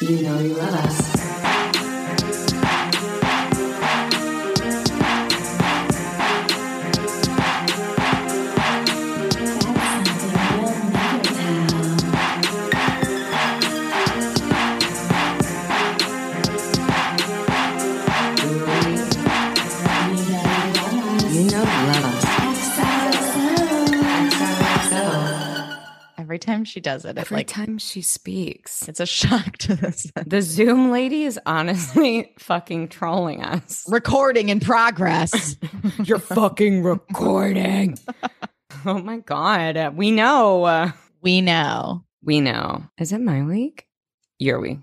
You know you love us. Does it, it Every like time she speaks. it's a shock to this The Zoom lady is honestly fucking trolling us. recording in progress. You're fucking recording. oh my God. We know. Uh, we know. we know. Is it my week? Your week.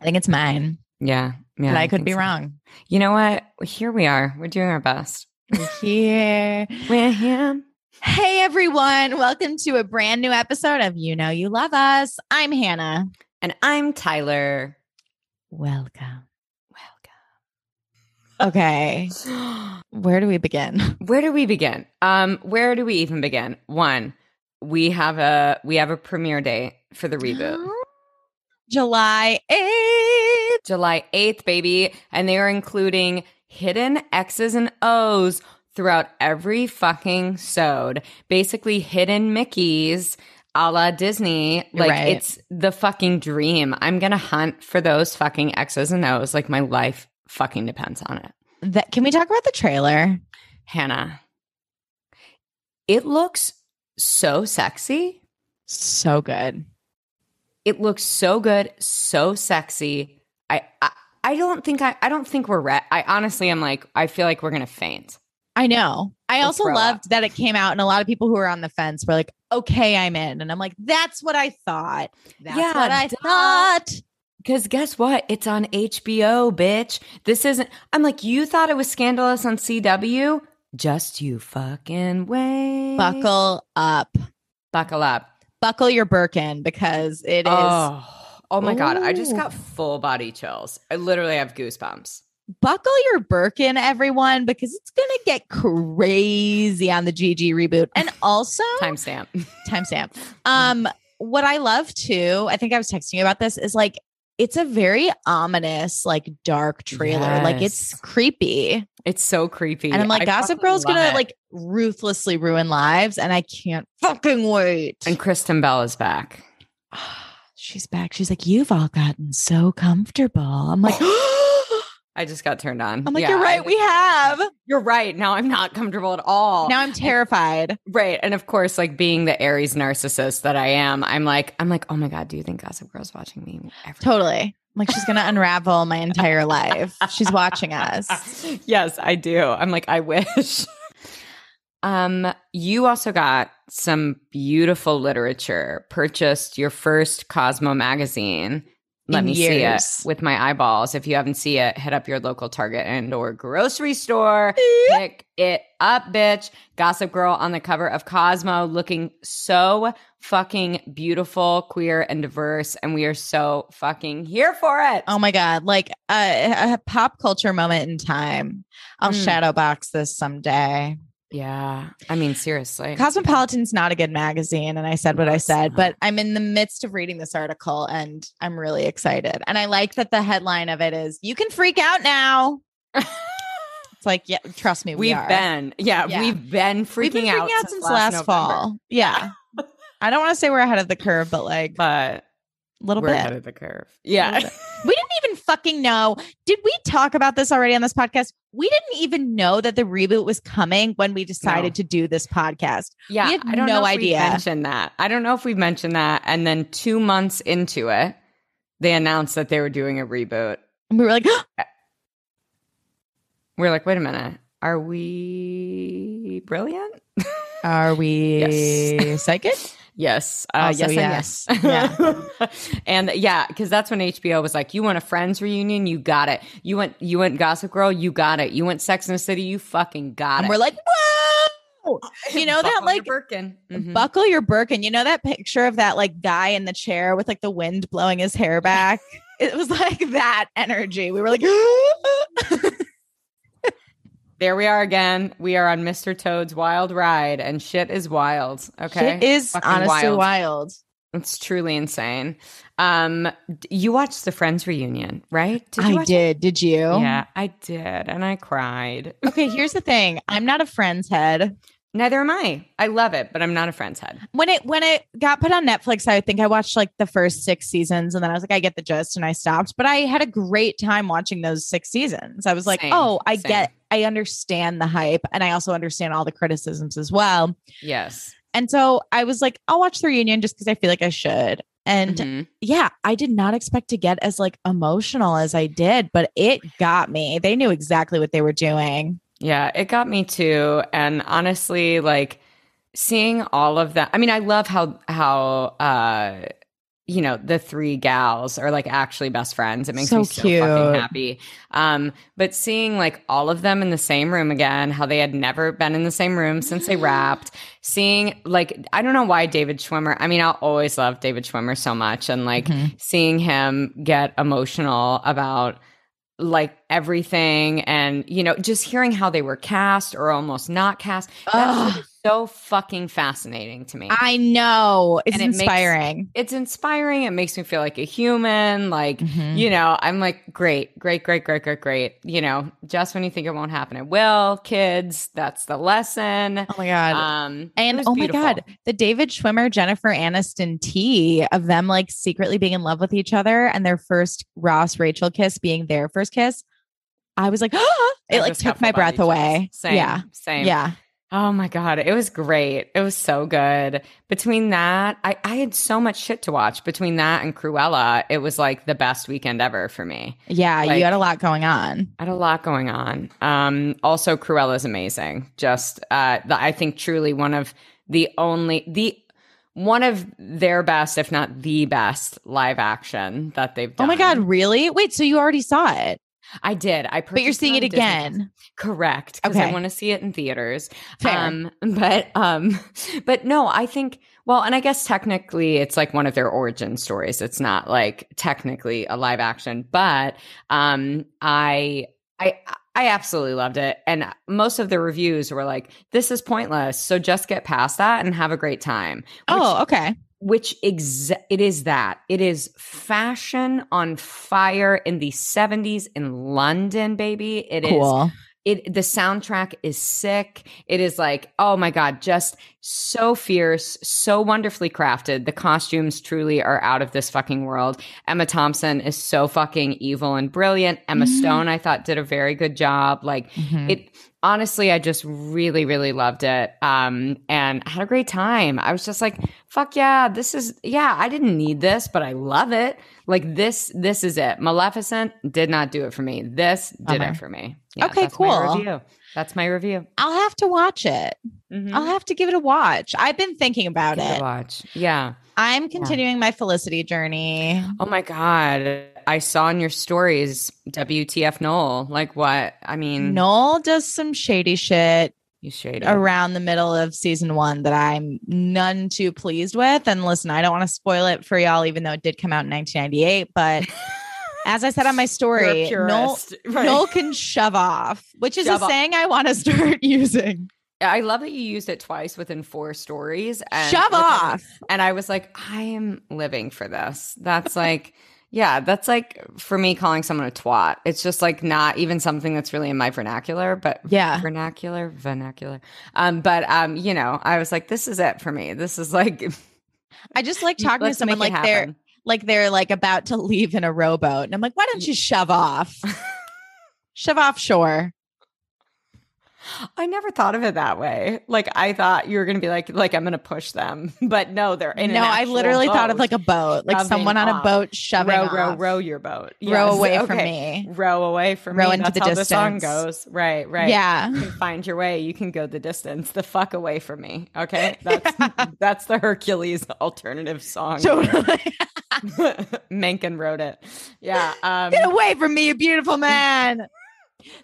I think it's mine, Yeah. Yeah. but I could be so. wrong. You know what? Here we are. We're doing our best. We're Here. We're here. Hey everyone, welcome to a brand new episode of You Know You Love Us. I'm Hannah. And I'm Tyler. Welcome. Welcome. Okay. Where do we begin? Where do we begin? Um, where do we even begin? One, we have a we have a premiere date for the reboot. July 8th. July 8th, baby. And they are including hidden X's and O's throughout every fucking sode. Basically, hidden Mickeys a la Disney. Like, Right. it's the fucking dream. I'm to hunt for those fucking X's and O's. Like, my life fucking depends on it. That, can we talk about the trailer? Hannah, it looks so sexy. So good. It looks so good, so sexy. I, I, I don't think I, I don't think we're re- I honestly am like I feel like we're gonna faint. I know. I also loved that it came out, and a lot of people who were on the fence were like, okay, I'm in. And I'm like, that's what I thought. That's Yeah, what I duh. thought. Because guess what? It's on HBO, bitch. This isn't. I'm like, you thought it was scandalous on CW? Just you fucking wait. Buckle up. buckle up. Buckle your Birkin because it is Oh, oh my god! I just got full body chills. I literally have goosebumps. Buckle your Birkin, everyone, because it's gonna get crazy on the GG reboot. And also Timestamp. timestamp. Um, what I love too, I think I was texting you about this, is like it's a very ominous, like dark trailer. Like it's creepy. It's so creepy. And I'm like, I Gossip Girl's gonna it. like ruthlessly ruin lives, and I can't fucking wait. And Kristen Bell is back. She's back. She's like, You've all gotten so comfortable. I'm like, I just got turned on. I'm like, Yeah, You're right, we have. You're right. Now I'm not comfortable at all. Now I'm terrified. right. And of course, like being the Aries narcissist that I am, I'm like, I'm like, oh my God, do you think Gossip Girl's watching me? Every- Totally. Like, she's gonna unravel my entire life. She's watching us. yes, I do. I'm like, I wish. um, you also got some beautiful literature, purchased your first Cosmo magazine. Let me see it with my eyeballs. If you haven't seen it, hit up your local Target and or grocery store. Pick it up, bitch. Gossip Girl on the cover of Cosmo looking so fucking beautiful, queer, and diverse. And we are so fucking here for it. Oh my god! Like a, a pop culture moment in time. I'll Mm. shadow box this someday. Yeah. I mean, seriously. Cosmopolitan's not a good magazine, and I said what No, I said, but I'm in the midst of reading this article, and I'm really excited. And I like that the headline of it is "You can freak out now." It's like, yeah, trust me, we We've are. been, yeah, Yeah. we've been freaking, We've been out, since last, November. fall. Yeah. I don't want to say we're ahead of the curve, but like but little we're bit. ahead of the curve. Yeah, We didn't even fucking know. Did we talk about this already on this podcast? We didn't even know that the reboot was coming when we decided No. to do this podcast. yeah. We had I don't no know if we idea. mentioned that. I don't know if we've mentioned that. And then two months into it, they announced that they were doing a reboot. And we were like, We're like, wait a minute, are we brilliant? are we Yes. psychic? Yes. Uh, Also, yes, and yes. yes. and yeah, because that's when HBO was like, "You want a Friends reunion? You got it. You went, you went Gossip Girl? You got it. You went Sex in the City? You fucking got And it." we're like, whoa. You know that like Birkin. Mhm. buckle your Birkin. You know that picture of that like guy in the chair with like the wind blowing his hair back? it was like that energy. We were like, There we are again. We are on Mr. Toad's wild ride, and shit is wild. Okay, Shit is Fucking honestly wild. wild. It's truly insane. Um, you watched the Friends reunion, right? Did you I watch it? did. Did you? Yeah, I did, and I cried. Okay, here's the thing. I'm not a friend's head. Neither am I. I love it, but I'm not a Friends head. When it when it got put on Netflix, I think I watched like the first six seasons and then I was like, I get the gist and I stopped. But I had a great time watching those six seasons. I was like, Same, oh, I same. get I understand the hype and I also understand all the criticisms as well. Yes. And so I was like, I'll watch the reunion just because I feel like I should. And Mhm. yeah, I did not expect to get as like emotional as I did, but it got me. They knew exactly what they were doing. Yeah, it got me too. And honestly, like seeing all of that. I mean, I love how how uh you know the three gals are like actually best friends. It makes So me so cute. fucking happy. Um, but seeing like all of them in the same room again, how they had never been in the same room since they wrapped. Seeing like I don't know why David Schwimmer. I mean, I'll always love David Schwimmer so much, and like Mhm. seeing him get emotional about like everything and you know just hearing how they were cast or almost not cast that shit is so fucking fascinating to me I know. It's it makes- inspiring. it's inspiring it makes me feel like a human like Mhm. you know i'm like great great great great great great you know just when you think it won't happen it will kids that's the lesson Oh my god. um and oh beautiful. my god, the David Schwimmer, Jennifer Aniston tea of them like secretly being in love with each other and their first Ross Rachel kiss being their first kiss. I was like, it I like took my breath away. same Yeah. same Yeah. Oh my God. It was great. It was so good. Between that, I, I had so much shit to watch. Between that and Cruella, it was like the best weekend ever for me. Yeah. Like- you had a lot going on. I had a lot going on. Um, also, Cruella is amazing. Just, uh, the, I think truly one of the only, the, one of their best, if not the best live action that they've done. Oh my God, really? Wait, so you already saw it, I did. I but you're seeing it Disney again. Correct. Because I want to see it in theaters. Fair. Um, but um, but no, I think well, and I guess technically it's like one of their origin stories. It's not like technically a live action, but um, I I I absolutely loved it, and most of the reviews were like, "This is pointless." So just get past that and have a great time. Which, oh, okay. Which exa- it is that it is fashion on fire in the 70s in London, baby. It is Cool. it the soundtrack is sick it is like oh my god just so fierce so wonderfully crafted the costumes truly are out of this fucking world emma thompson is so fucking evil and brilliant emma Mhm. stone i thought did a very good job like Mhm. it honestly i just really really loved it um and I had a great time i was just like fuck yeah this is yeah i didn't need this but i love it like this this is it maleficent did not do it for me this did Bummer. it for me Yeah, Okay, that's my cool. review. that's my review I'll have to watch it. Mhm. I'll have to give it a watch. I've been thinking about Give it watch yeah I'm continuing my Felicity journey. oh my god i saw in your stories wtf noel like what i mean Noel does some shady shit you shaded around the middle of season one that I'm none too pleased with. And listen, I don't want to spoil it for y'all, even though it did come out in 1998. But as I said on my story, Noel, right? Noel can shove off, which is Shove a off. saying I want to start using. I love that you used it twice within four stories. And shove within- off. And I was like, I am living for this. That's like, yeah, that's like for me calling someone a twat. It's just like not even something that's really in my vernacular, but Yeah. vernacular, vernacular. Um, but um, you know, I was like, this is it for me. This is like I just like talking to someone like they're like they're like about to leave in a rowboat. And I'm like, why don't you shove off? shove offshore. I never thought of it that way. Like I thought you were gonna be like, like I'm gonna push them, but no, they're in. no, I literally thought of like a boat, like someone on a boat shoving row, off. row, row your boat. row Yes, away from me. Row away from Row me. into That's the how the song goes. Right, right. Yeah. You can find your way. You can go the distance. The fuck away from me. Okay, that's that's the Hercules alternative song. Totally. Menken wrote it. Yeah. Um, Get away from me, you beautiful man.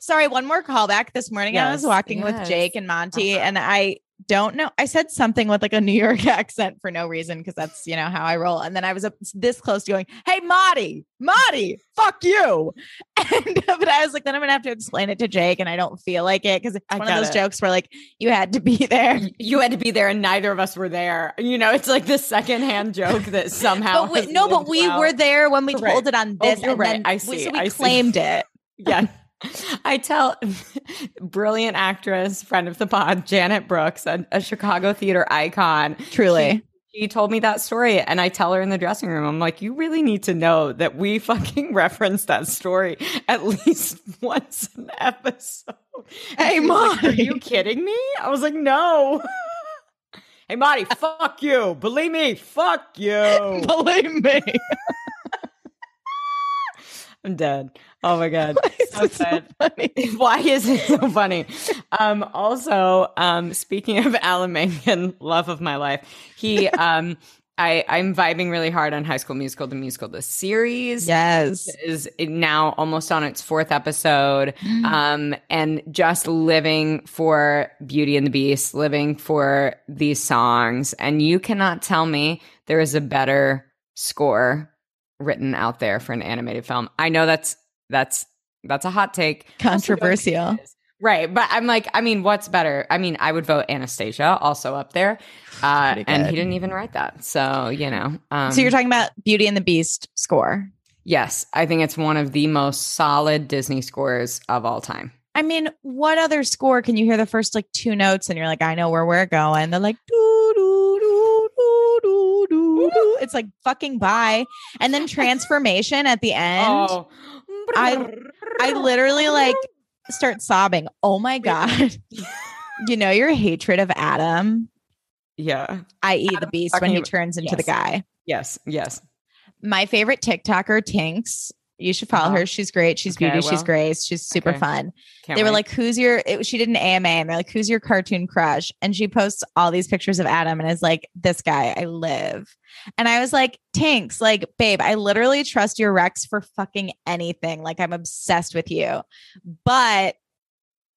Sorry, one more callback. This morning I was Yes, walking with. Jake and Monty, Uh-huh. and I don't know. I said something with like a New York accent for no reason because that's you know how I roll. And then I was up this close to going, "Hey, Marty, Marty, fuck you," And, but I was like, then I'm gonna have to explain it to Jake, and I don't feel like it because one of those it. jokes where like you had to be there. you had to be there and neither of us were there. You know, it's like the secondhand joke that somehow. But we, no, but we were there when we Right. told it on Oh, this. you're and right. then I we- see. So we I see. claimed it. yeah. I tell brilliant actress, friend of the pod, Janet Brooks, a, a Chicago theater icon. Truly. She told me that story, and I tell her in the dressing room, I'm like, you really need to know that we fucking reference that story at least once an episode. And Hey, she was like, Are you kidding me? I was like, no. hey, Marty, fuck you. Believe me, fuck you. Believe me. I'm dead. Oh my God. So It's so funny. Why is it so funny? Um, also, um, speaking of Alan Menken, love of my life, he, um, I, I'm vibing really hard on High School Musical, the musical, the series. Yes. Is now almost on its fourth episode, um, and just living for Beauty and the Beast, living for these songs, and you cannot tell me there is a better score written out there for an animated film. I know that's that's that's a hot take. Controversial. Right. But I'm like, I mean, what's better? I mean, I would vote Anastasia also up there. Uh, and he didn't even write that. So, you know. Um, so you're talking about Beauty and the Beast score. yes, I think it's one of the most solid Disney scores of all time. I mean, what other score can you hear the first like two notes and you're like, I know where we're going? They're like, doo, doo, doo, doo, doo, it's like fucking bye. And then transformation at the end. oh. I- I literally like start sobbing. Oh my God. you know, your hatred of Adam, Yeah. i.e., the beast, when he turns into the guy. Yes. Yes. My favorite TikToker, Tinks. You should follow Uh-huh. her. She's great. She's Okay, beauty. She's grace. She's super Okay. fun. Can't they were wait. like, "Who's your?" It, she did an AMA, and they're like, "Who's your cartoon crush?" And she posts all these pictures of Adam, and is like, "This guy, I live." And I was like, "Tinks, like, babe, I literally trust your Rex for fucking anything. Like, I'm obsessed with you." But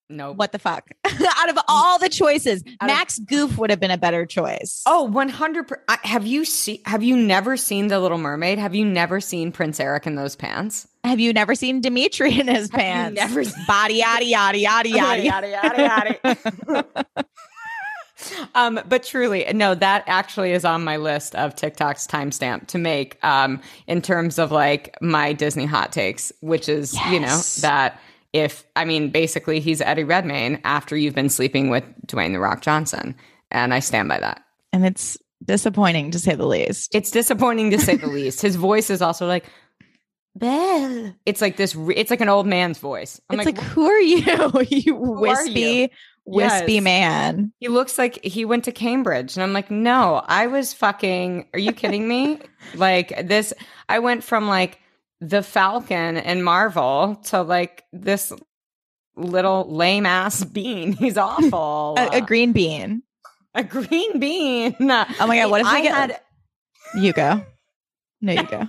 no. what the fuck? Out of all the choices, Out of- Max Goof would have been a better choice. Oh, 100 per- I- Have you seen have you never seen The Little Mermaid? Have you never seen Prince Eric in those pants? have you never seen Dimitri in his Have you pants? never seen- Body yada yada yada yada. yada yada yada. um, but truly, no, that actually is on my list of TikTok's timestamp to make um in terms of like my Disney hot takes, which is, you know, that if I mean basically he's Eddie Redmayne after you've been sleeping with Dwayne the Rock Johnson. And I stand by that. And it's disappointing to say the least. It's disappointing to say the least. His voice is also like Belle. It's like this. re- It's like an old man's voice. I'm it's like, like, who are you? you wispy, you? wispy Yes. man. he looks like he went to Cambridge, and I'm like, no, I was fucking. Are you kidding me? like this, I went from like the Falcon and Marvel to like this little lame ass bean. He's awful. A, a green bean. a green bean. Oh my god! What if we I get? had? you go. No, you go.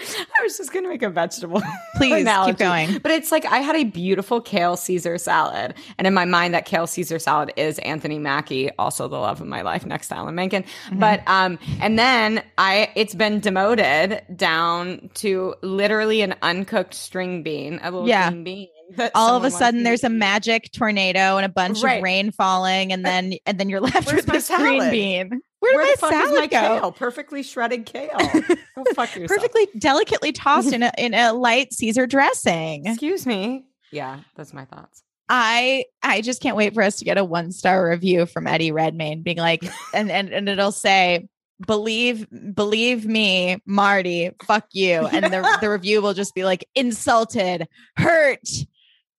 I was just gonna make a vegetable. Please analogy. keep going. But it's like I had a beautiful kale Caesar salad. And in my mind, that kale Caesar salad is Anthony Mackie, also the love of my life next to Alan Menken. Mm-hmm. But um, and then I it's been demoted down to literally an uncooked string bean, a little Yeah. green bean. All of a sudden, there's a magic tornado and a bunch Right. of rain falling, and then and then you're left Where's with this green bean. Where Where did the my fuck is salad my go? kale? Perfectly shredded kale. Go fuck yourself. Perfectly delicately tossed in a in a light Caesar dressing. Excuse me. Yeah, that's my thoughts. I I just can't wait for us to get a one star review from Eddie Redmayne being like and and, and it'll say believe believe me Marty fuck you and the the review will just be like insulted hurt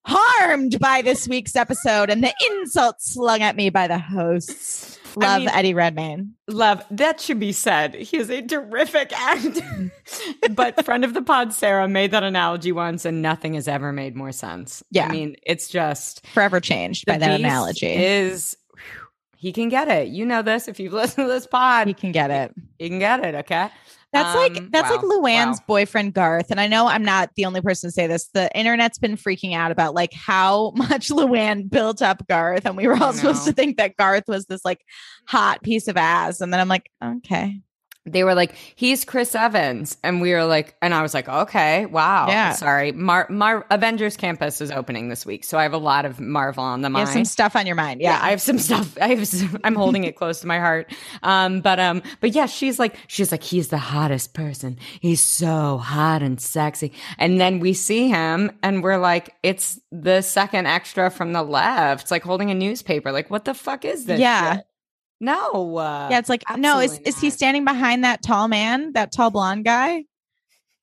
harmed by this week's episode and the insults slung at me by the hosts I love mean- Eddie Redmayne Love, that should be said. He is a terrific actor. but friend of the pod, Sarah, made that analogy once, and nothing has ever made more sense. Yeah. I mean, it's just forever changed by that analogy Is whew, he can get it? You know this if you've listened to this pod. He can get it He can get it. Okay. That's like Um, that's like Luann's wow. boyfriend Garth, and I know I'm not the only person to say this. The internet's been freaking out about like how much Luann built up Garth, and we were all supposed to think that Garth was this like hot piece of ass, and then I'm like, okay, they were like, "He's Chris Evans," and we were like, and I was like, "Okay, wow, Yeah. sorry." Mar, Mar Avengers Campus is opening this week, so I have a lot of Marvel on the You mind. have some stuff on your mind. yeah, Yeah. I have some stuff. I have. Some, I'm holding it close to my heart. Um, but um, but yeah, she's like, she's like, he's the hottest person. He's so hot and sexy. And then we see him, and we're like, it's the second extra from the left. It's like holding a newspaper. Like, what the fuck is this? Yeah. shit? No. Uh, yeah, it's like, no, is, absolutely is he standing behind that tall man, that tall blonde guy?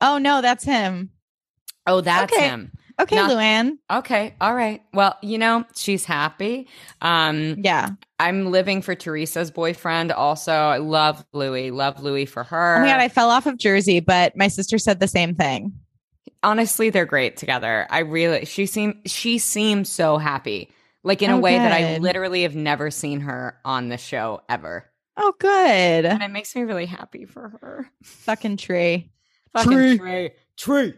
Oh, no, that's him. Oh, that's Okay. him. Okay, Not- Luann. Okay. All right. Well, you know, she's happy. Um, Yeah. I'm living for Teresa's boyfriend. Also, I love Louis. Love Louis for her. Oh my God, I fell off of Jersey, but my sister said the same thing. honestly they're great together i really she seemed she seems so happy like in a Oh, way that i literally have never seen her on the show ever Oh, good. and it makes me really happy for her Fucking tree. fucking Tree. tree tree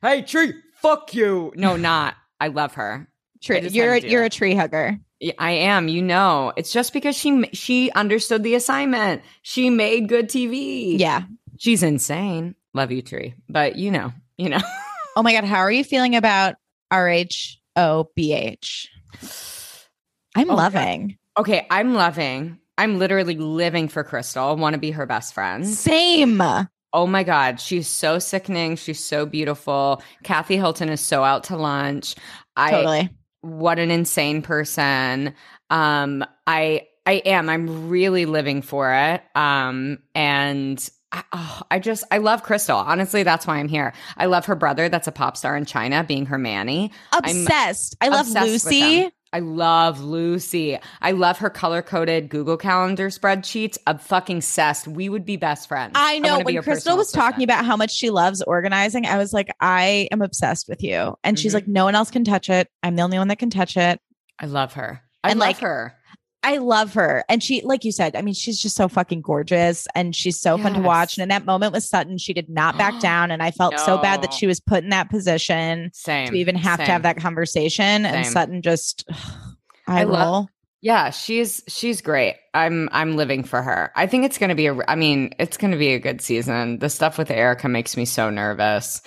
hey tree fuck you no not i love her Tree. You're a, you're it. a tree hugger. I am you know it's just because she she understood the assignment she made good tv Yeah. she's insane love you tree but you know you know Oh my God, how are you feeling about RHOBH? I'm Oh, God. loving. okay i'm loving i'm literally living for crystal want to be her best friend Same. Oh my God, she's so sickening. She's so beautiful. Kathy Hilton is so out to lunch. I Totally. what an insane person. Um, I I am. I'm really living for it. Um, and I, oh, I just I love Crystal. Honestly, that's why I'm here. I love her brother. That's a pop star in China, being her manny. Obsessed. I love Obsessed Lucy. I love Lucy. I love her color coded Google Calendar spreadsheets. I'm fucking obsessed. We would be best friends. I know wanna when Crystal was talking about how much she loves organizing, I was like, I am obsessed with you. And she's Mhm. like, no one else can touch it. I'm the only one that can touch it. I love her. I And, love like, her. I love her. And she, like you said, I mean, she's just so fucking gorgeous and she's so fun to watch. And in that moment with Sutton, she did not back down. And I felt so bad that she was put in that position Same. to even have to have that conversation. And Sutton just, I, I love- Yeah, she's she's great. I'm I'm living for her. I think it's going to be a I mean, it's going to be a good season. The stuff with Erica makes me so nervous.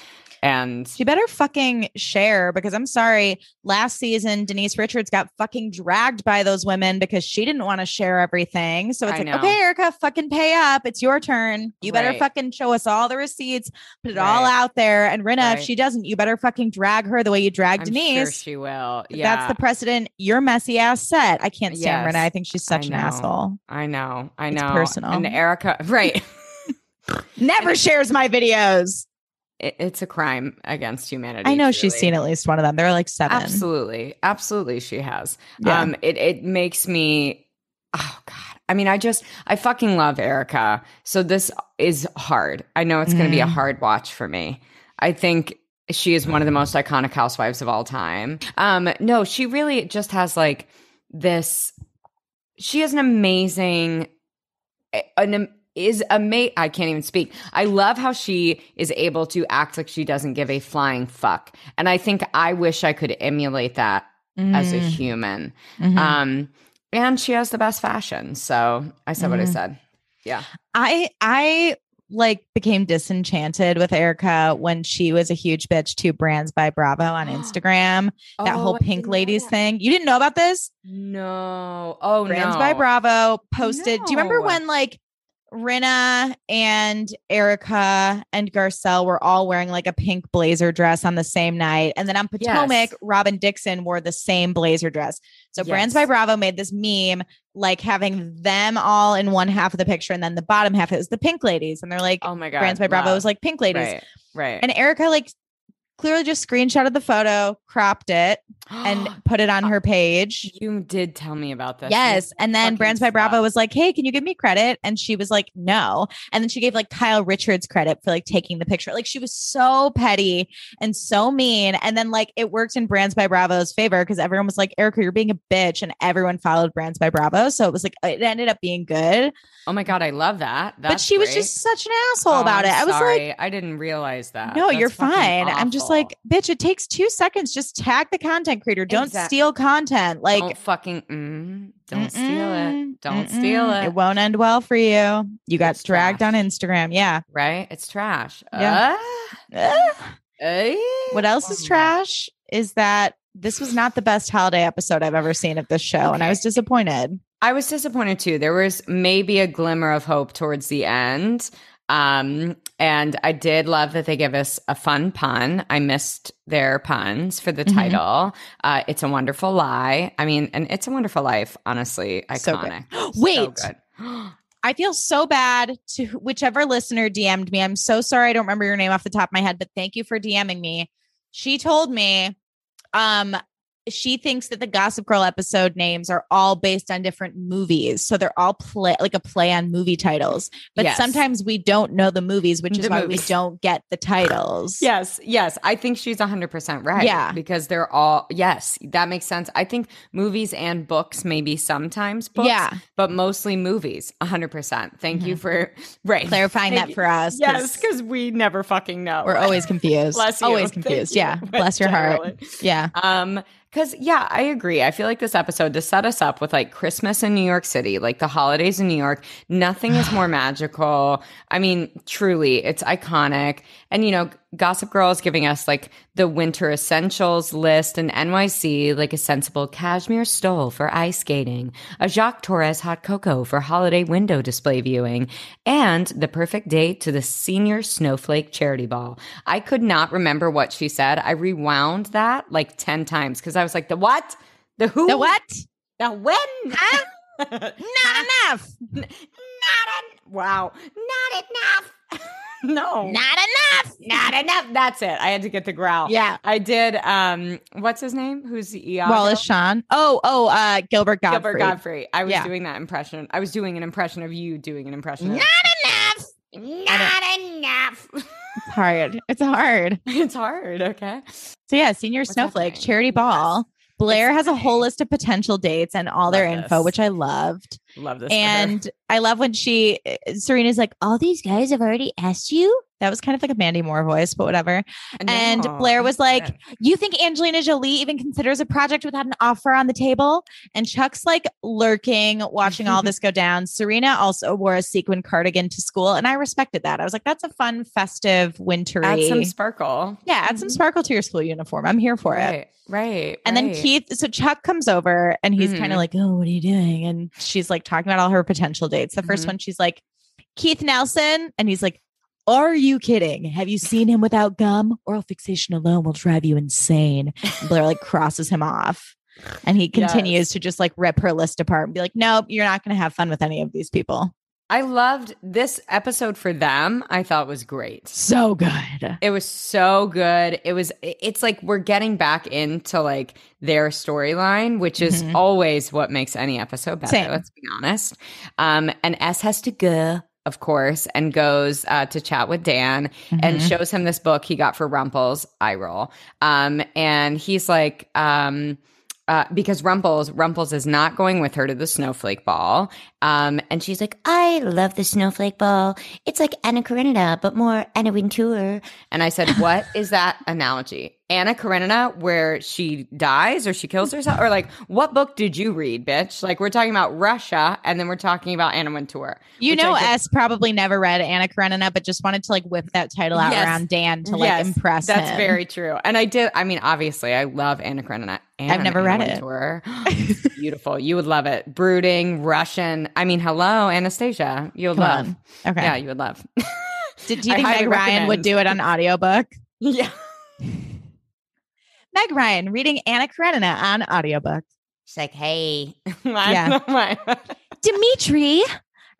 And She better fucking share because I'm sorry. Last season, Denise Richards got fucking dragged by those women because she didn't want to share everything. So it's I like, know. okay, Erica, fucking pay up. It's your turn. You better Right. fucking show us all the receipts, put it all out there. And Rinna, if she doesn't, you better fucking drag her the way you dragged I'm sure Denise. she will. Yeah. That's the precedent. Your messy ass set. I can't stand Yes. I think she's such an asshole. I know. I It's know. personal. And Erica, right. Never shares my videos. It, it's a crime against humanity. I know she's seen at least one of them. There are like seven. Absolutely. Absolutely she has. Yeah. Um it it makes me oh god. I mean, I just I fucking love Erica. So this is hard. I know it's going to be a Mhm. hard watch for me. I think she is one of the most iconic housewives of all time. Um no, she really just has like this she has an amazing an is ama- I can't even speak. I love how she is able to act like she doesn't give a flying fuck. And I think I wish I could emulate that as a Mm, human. mhm. Um and she has the best fashion. So I said what I Mhm. said. Yeah. I I like became disenchanted with Erica when she was a huge bitch to Brands by Bravo on Instagram. That Oh, whole pink ladies that. thing. You didn't know about this? No. Oh Brands no. by Bravo posted. Do you remember when like Rinna and Erica and Garcelle were all wearing like a pink blazer dress on the same night. And then on Potomac, Yes. Robin Dixon wore the same blazer dress. So Brands by Bravo made this meme like having them all in one half of the picture and then the bottom half is the pink ladies. And they're like, Oh my god. Brands by Bravo was like pink ladies. Right. Right. And Erica like clearly just screenshotted the photo, cropped it, and put it on oh, her page. you did tell me about this. Yes. And then Brands by Bravo was like, Hey, can you give me credit? And she was like, No. And then she gave like Kyle Richards credit for like taking the picture. Like she was so petty and so mean. And then like it worked in Brands by Bravo's favor because everyone was like, Erica, you're being a bitch. And everyone followed Brands by Bravo. So it was like, it ended up being good. Oh my god, I love that. but That's she was just such an asshole Oh, about I'm it. I was like. I didn't realize that. No, That's you're fine. I'm just just like, bitch, it takes two seconds. Just tag the content creator. Don't Exact- steal content. Like, don't fucking mm, don't steal it. Don't steal it. It won't end well for you. You got It's dragged trash. on Instagram. Yeah. right? It's trash. Yeah. Uh, eh? What else is trash is that this was not the best holiday episode I've ever seen of this show, and I was disappointed. I was disappointed too. There was maybe a glimmer of hope towards the end. Um, and I did love that they give us a fun pun. I missed their puns for the Mhm. title. Uh, it's a wonderful lie. I mean, and it's a wonderful life, honestly. So. Iconic. So Wait. good. I feel so bad to whichever listener DM'd me. I'm so sorry I don't remember your name off the top of my head, but thank you for DMing me. She told me um she thinks that the Gossip Girl episode names are all based on different movies. So they're all play like a play on movie titles. But Yes. sometimes we don't know the movies, which is The why movies. we don't get the titles. Yes, yes. I think she's 100% right. Yeah. Because they're all, yes, that makes sense. I think movies and books, maybe sometimes books, Yeah. but mostly movies, 100%. Thank you for, right. Clarifying Thank that you. for us. Yes, because we never fucking know. we're always confused. Bless you. Always Thank confused. you. Yeah. Bless your heart. Yeah. Um, because yeah, I agree. I feel like this episode to set us up with like Christmas in New York City, like the holidays in New York, nothing is more magical. I mean, truly, it's iconic. And you know, Gossip Girl is giving us like the winter essentials list and NYC, like a sensible cashmere stole for ice skating, a Jacques Torres hot cocoa for holiday window display viewing, and the perfect date to the senior snowflake charity ball. I could not remember what she said. I rewound that like 10 times because I was like, the what? The who? The what? The when? Huh? Not Not enough. Not en- wow. Not enough. no. Not enough. Not enough. That's it. I had to get the growl. Yeah. I did. Um, what's his name? Who's the Iago? Wallace Shawn. Oh, oh, uh, Gilbert Gottfried. Gilbert Gottfried. I was Yeah. doing that impression. I was doing an impression of you doing an impression. Of, Not enough. not enough. It's hard. It's hard. it's hard. Okay. So yeah, senior What's snowflake charity ball. Blair has a whole list of potential dates and all their Love info, this. which I loved. Love this. And I love when she uh, Serena's like, "All these guys have already asked you." That was kind of like a Mandy Moore voice, but whatever. And Blair was like. You think Angelina Jolie even considers a project without an offer on the table? And Chuck's like lurking, watching all this go down. Serena also wore a sequin cardigan to school, and I respected that. I was like, that's a fun, festive, wintry. add some sparkle. yeah, add some Mhm. sparkle to your school uniform. I'm here for it. Right. Right. And then. Keith, so Chuck comes over and he's kind Mhm. of like, Oh, what are you doing? And she's like talking about all her potential dates. The 1st Mhm. one, she's like, Keith Nelson. And he's like, Are you kidding? Have you seen him without gum? Oral fixation alone will drive you insane. And Blair like crosses him off. And he continues Yes. to just like rip her list apart and be like, Nope, you're not going to have fun with any of these people. I loved this episode for them. I thought was great. So good. It was so good. It was it's like we're getting back into like their storyline, which is Mhm. always what makes any episode better, Same. let's be honest. Um and S has to go, of course, and goes uh, to chat with Dan and Mhm. shows him this book he got for Rumples, I roll. Um and he's like um uh, because Rumples, Rumples is not going with her to the snowflake ball. Um, and she's like, I love the snowflake ball. It's like Anna Karenina, but more Anna Wintour. And I said, What is that analogy? Anna Karenina, where she dies or she kills herself? Or like, what book did you read, bitch? Like, we're talking about Russia and then we're talking about Anna Wintour. You know, S probably never read Anna Karenina, but just wanted to like whip that title out Yes. around Dan to like Yes, impress That's him. very true. And I did, I mean, obviously, I love Anna Karenina. I've never Anna read it. Wintour. It's beautiful. You would love it. Brooding, Russian. I mean, hello, Anastasia. You would Come love. on. Okay. Yeah, you would love. Did, do you I think Meg Ryan would do it on audiobook? yeah. Meg Ryan reading Anna Karenina on audiobook. She's like, hey. Yeah. Dimitri.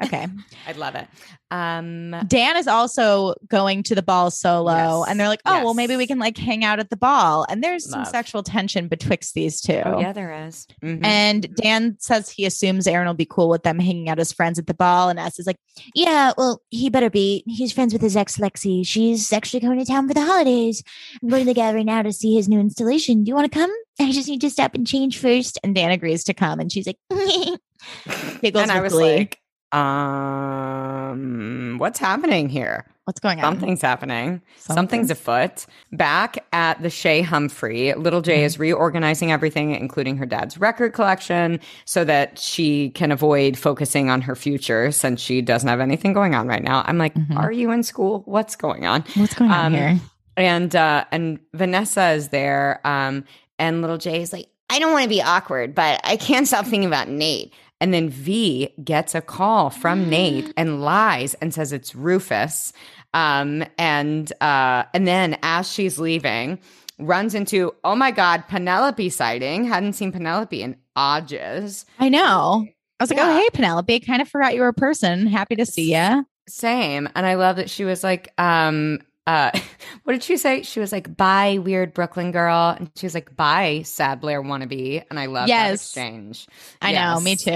Okay. I'd love it. Um, Dan is also going to the ball solo, Yes. and they're like, "Oh, well, maybe we can like hang out at the ball." And there's some sexual tension betwixt these two. oh, yeah, there is. Mhm. And Dan says he assumes Aaron will be cool with them hanging out as friends at the ball. And S is like, Yeah, well, he better be. He's friends with his ex Lexi. She's actually going to town for the holidays. I'm going to the gallery now to see his new installation. Do you want to come? I just need to stop and change first. And Dan agrees to come. And she's like, Giggles and I was glee. like, Um, what's happening here? What's going on? Something's happening. Something? Something's afoot. Back at the Shea Humphrey, Little J Mm-hmm. is reorganizing everything, including her dad's record collection, so that she can avoid focusing on her future since she doesn't have anything going on right now. I'm like, Mhm. are you in school? What's going on? What's going on Um, here? And uh and Vanessa is there. Um and little J is like, I don't want to be awkward, but I can't stop thinking about Nate. And then V gets a call from Nate and lies and says it's Rufus. Um and uh and then as she's leaving, runs into, oh my God, Penelope sighting. Hadn't seen Penelope in ages. I know. I was like, Yeah. oh, hey, Penelope. Kind of forgot you were a person. Happy to see you. Same. And I love that she was like, um, uh, what did she say? She was like, bye, weird Brooklyn girl. And she was like, bye, sad Blair wannabe. And I love that Yes. exchange. I know. Me too.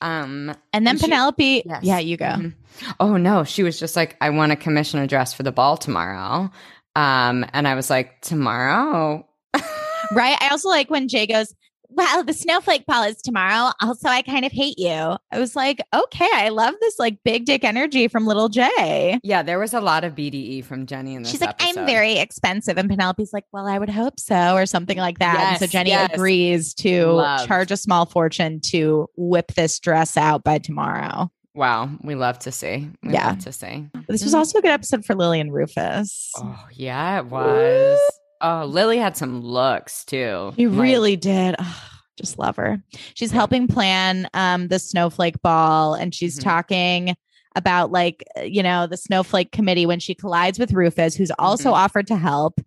Um, And then And she- Penelope. Yes. Yeah, you go. Mhm. oh no, she was just like, I want to commission a dress for the ball tomorrow. Um, and I was like, tomorrow? Right. I also like when J goes, Well, the snowflake ball is tomorrow. Also, I kind of hate you. I was like, okay, I love this like big dick energy from little J. Yeah, there was a lot of BDE from Jenny in this She's like, episode. I'm very expensive. And Penelope's like, Well, I would hope so, or something like that. and so Jenny yes. agrees to Love. charge a small fortune to whip this dress out by tomorrow. Wow, we love to see. We Yeah. love to see. This was mm. also a good episode for Lily and Rufus. Oh yeah, it was. Oh, Lily had some looks too. She Like, really did. Ugh, just love her. She's helping plan um the snowflake ball and she's Mhm. talking about like you know the snowflake committee when she collides with Rufus who's also Mhm. offered to help.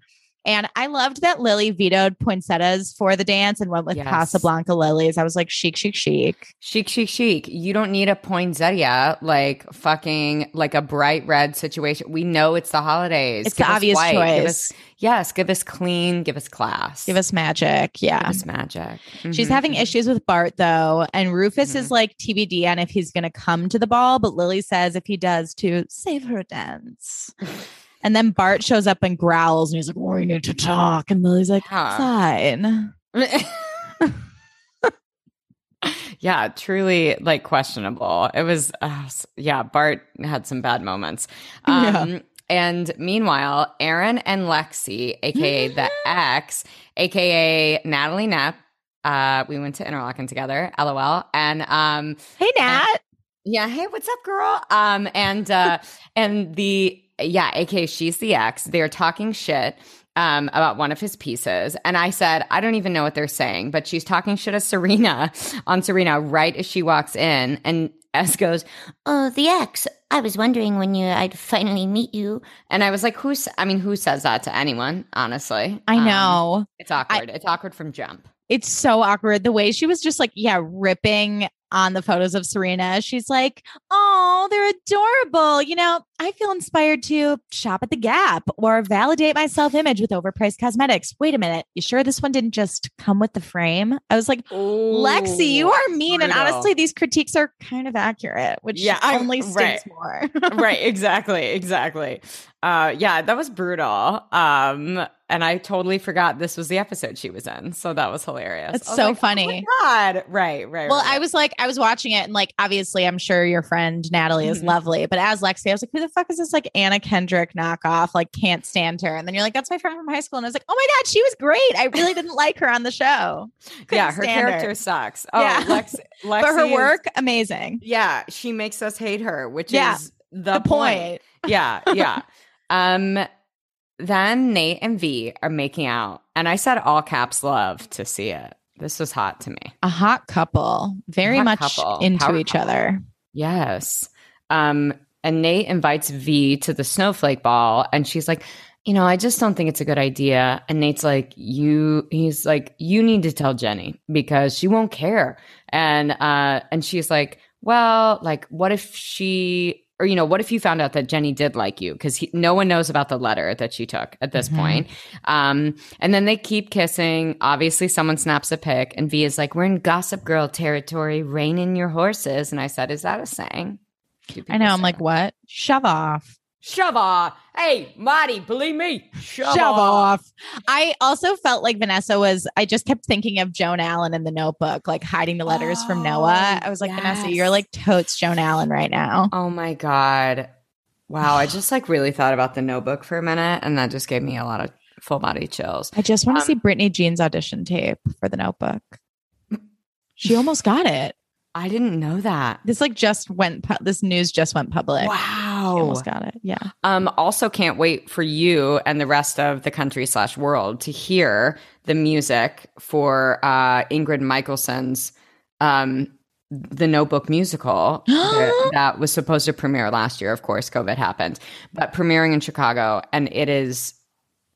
And I loved that Lily vetoed poinsettias for the dance and went with Yes. Casablanca lilies. I was like chic chic chic. chic, chic, chic. You don't need a poinsettia like fucking like a bright red situation. We know it's the holidays. It's Give the obvious white. Give choice. us, yes, give us clean. Give us class. Give us magic. Yeah. Give us magic. She's Mhm, having mhm. issues with Bart though, and Rufus Mhm. is like TBD on if he's going to come to the ball, but Lily says if he does to save her dance. And then Bart shows up and growls and he's like, "We need to talk." And Lily's like, Yeah. "Fine." yeah, truly like questionable. It was, uh, yeah, Bart had some bad moments. Yeah. Um, And meanwhile, Aaron and Lexi, aka the ex, aka Natalie Knapp, uh, we went to Interlaken together, lol. And um, Hey Nat. Yeah, hey, what's up, girl? Um, and uh, and the yeah, aka she's the ex. They're talking shit um about one of his pieces, and I said I don't even know what they're saying, but she's talking shit at Serena on Serena right as she walks in, and S goes, Oh, the ex. I was wondering when you I'd finally meet you. and I was like, who's? I mean, who says that to anyone? Honestly, I Um, know. it's awkward. it's awkward from jump. It's so awkward. The way she was just like, yeah, ripping on the photos of Serena. She's like, oh, they're adorable. You know, I feel inspired to shop at the Gap or validate my self image with overpriced cosmetics. Wait a minute. You sure this one didn't just come with the frame? I was like, Lexi, you are mean. And honestly, these critiques are kind of accurate, which Yeah, only stings right. more. right exactly exactly uh yeah that was brutal um and i totally forgot this was the episode she was in so that was hilarious That's I was so like, funny. oh my god right right Well, right. I was like, I was watching it, and like, obviously, I'm sure your friend Natalie is Mhm. lovely, but as Lexi, I was like, who the fuck is this like Anna Kendrick knockoff? Like, can't stand her. And then you're like, that's my friend from high school, and I was like, oh my god, she was great. I really didn't like her on the show. Couldn't yeah her character sucks oh Yeah. Lex, Lexi but her is- work, amazing. yeah she makes us hate her which Yeah, is the, The point. point. yeah yeah um then nate and v are making out and i said all caps love to see it this was hot to me A hot couple, very Hot much couple, into power each couple. other. Yes. Um, and Nate invites V to the snowflake ball, and she's like, you know, I just don't think it's a good idea. And Nate's like, you, he's like, you need to tell Jenny because she won't care. And uh, and she's like, well, like, what if she, or you know, what if you found out that Jenny did like you? Because no one knows about the letter that she took at this Mhm. point. Um, and then they keep kissing. Obviously, someone snaps a pic, and V is like, "We're in Gossip Girl territory. Rein in your horses." And I said, "Is that a saying?" I know. I'm like, what? Shove off. Shove off. Hey, Marty, believe me. Shove, Shove off. off. I also felt like Vanessa was, I just kept thinking of Joan Allen in the notebook, like hiding the letters from Noah. I was like, Vanessa, you're like totes Joan Allen right now. Oh my God. Wow. I just like really thought about the notebook for a minute and that just gave me a lot of full body chills. I just want to Um, see Britney Jean's audition tape for the notebook. She almost got it. I didn't know that. This like just went, pu- this news just went public. She Wow. almost got it. Yeah. Um, also can't wait for you and the rest of the country slash world to hear the music for uh Ingrid Michaelson's um the Notebook musical that, that was supposed to premiere last year. Of course, COVID happened, but premiering in Chicago, and it is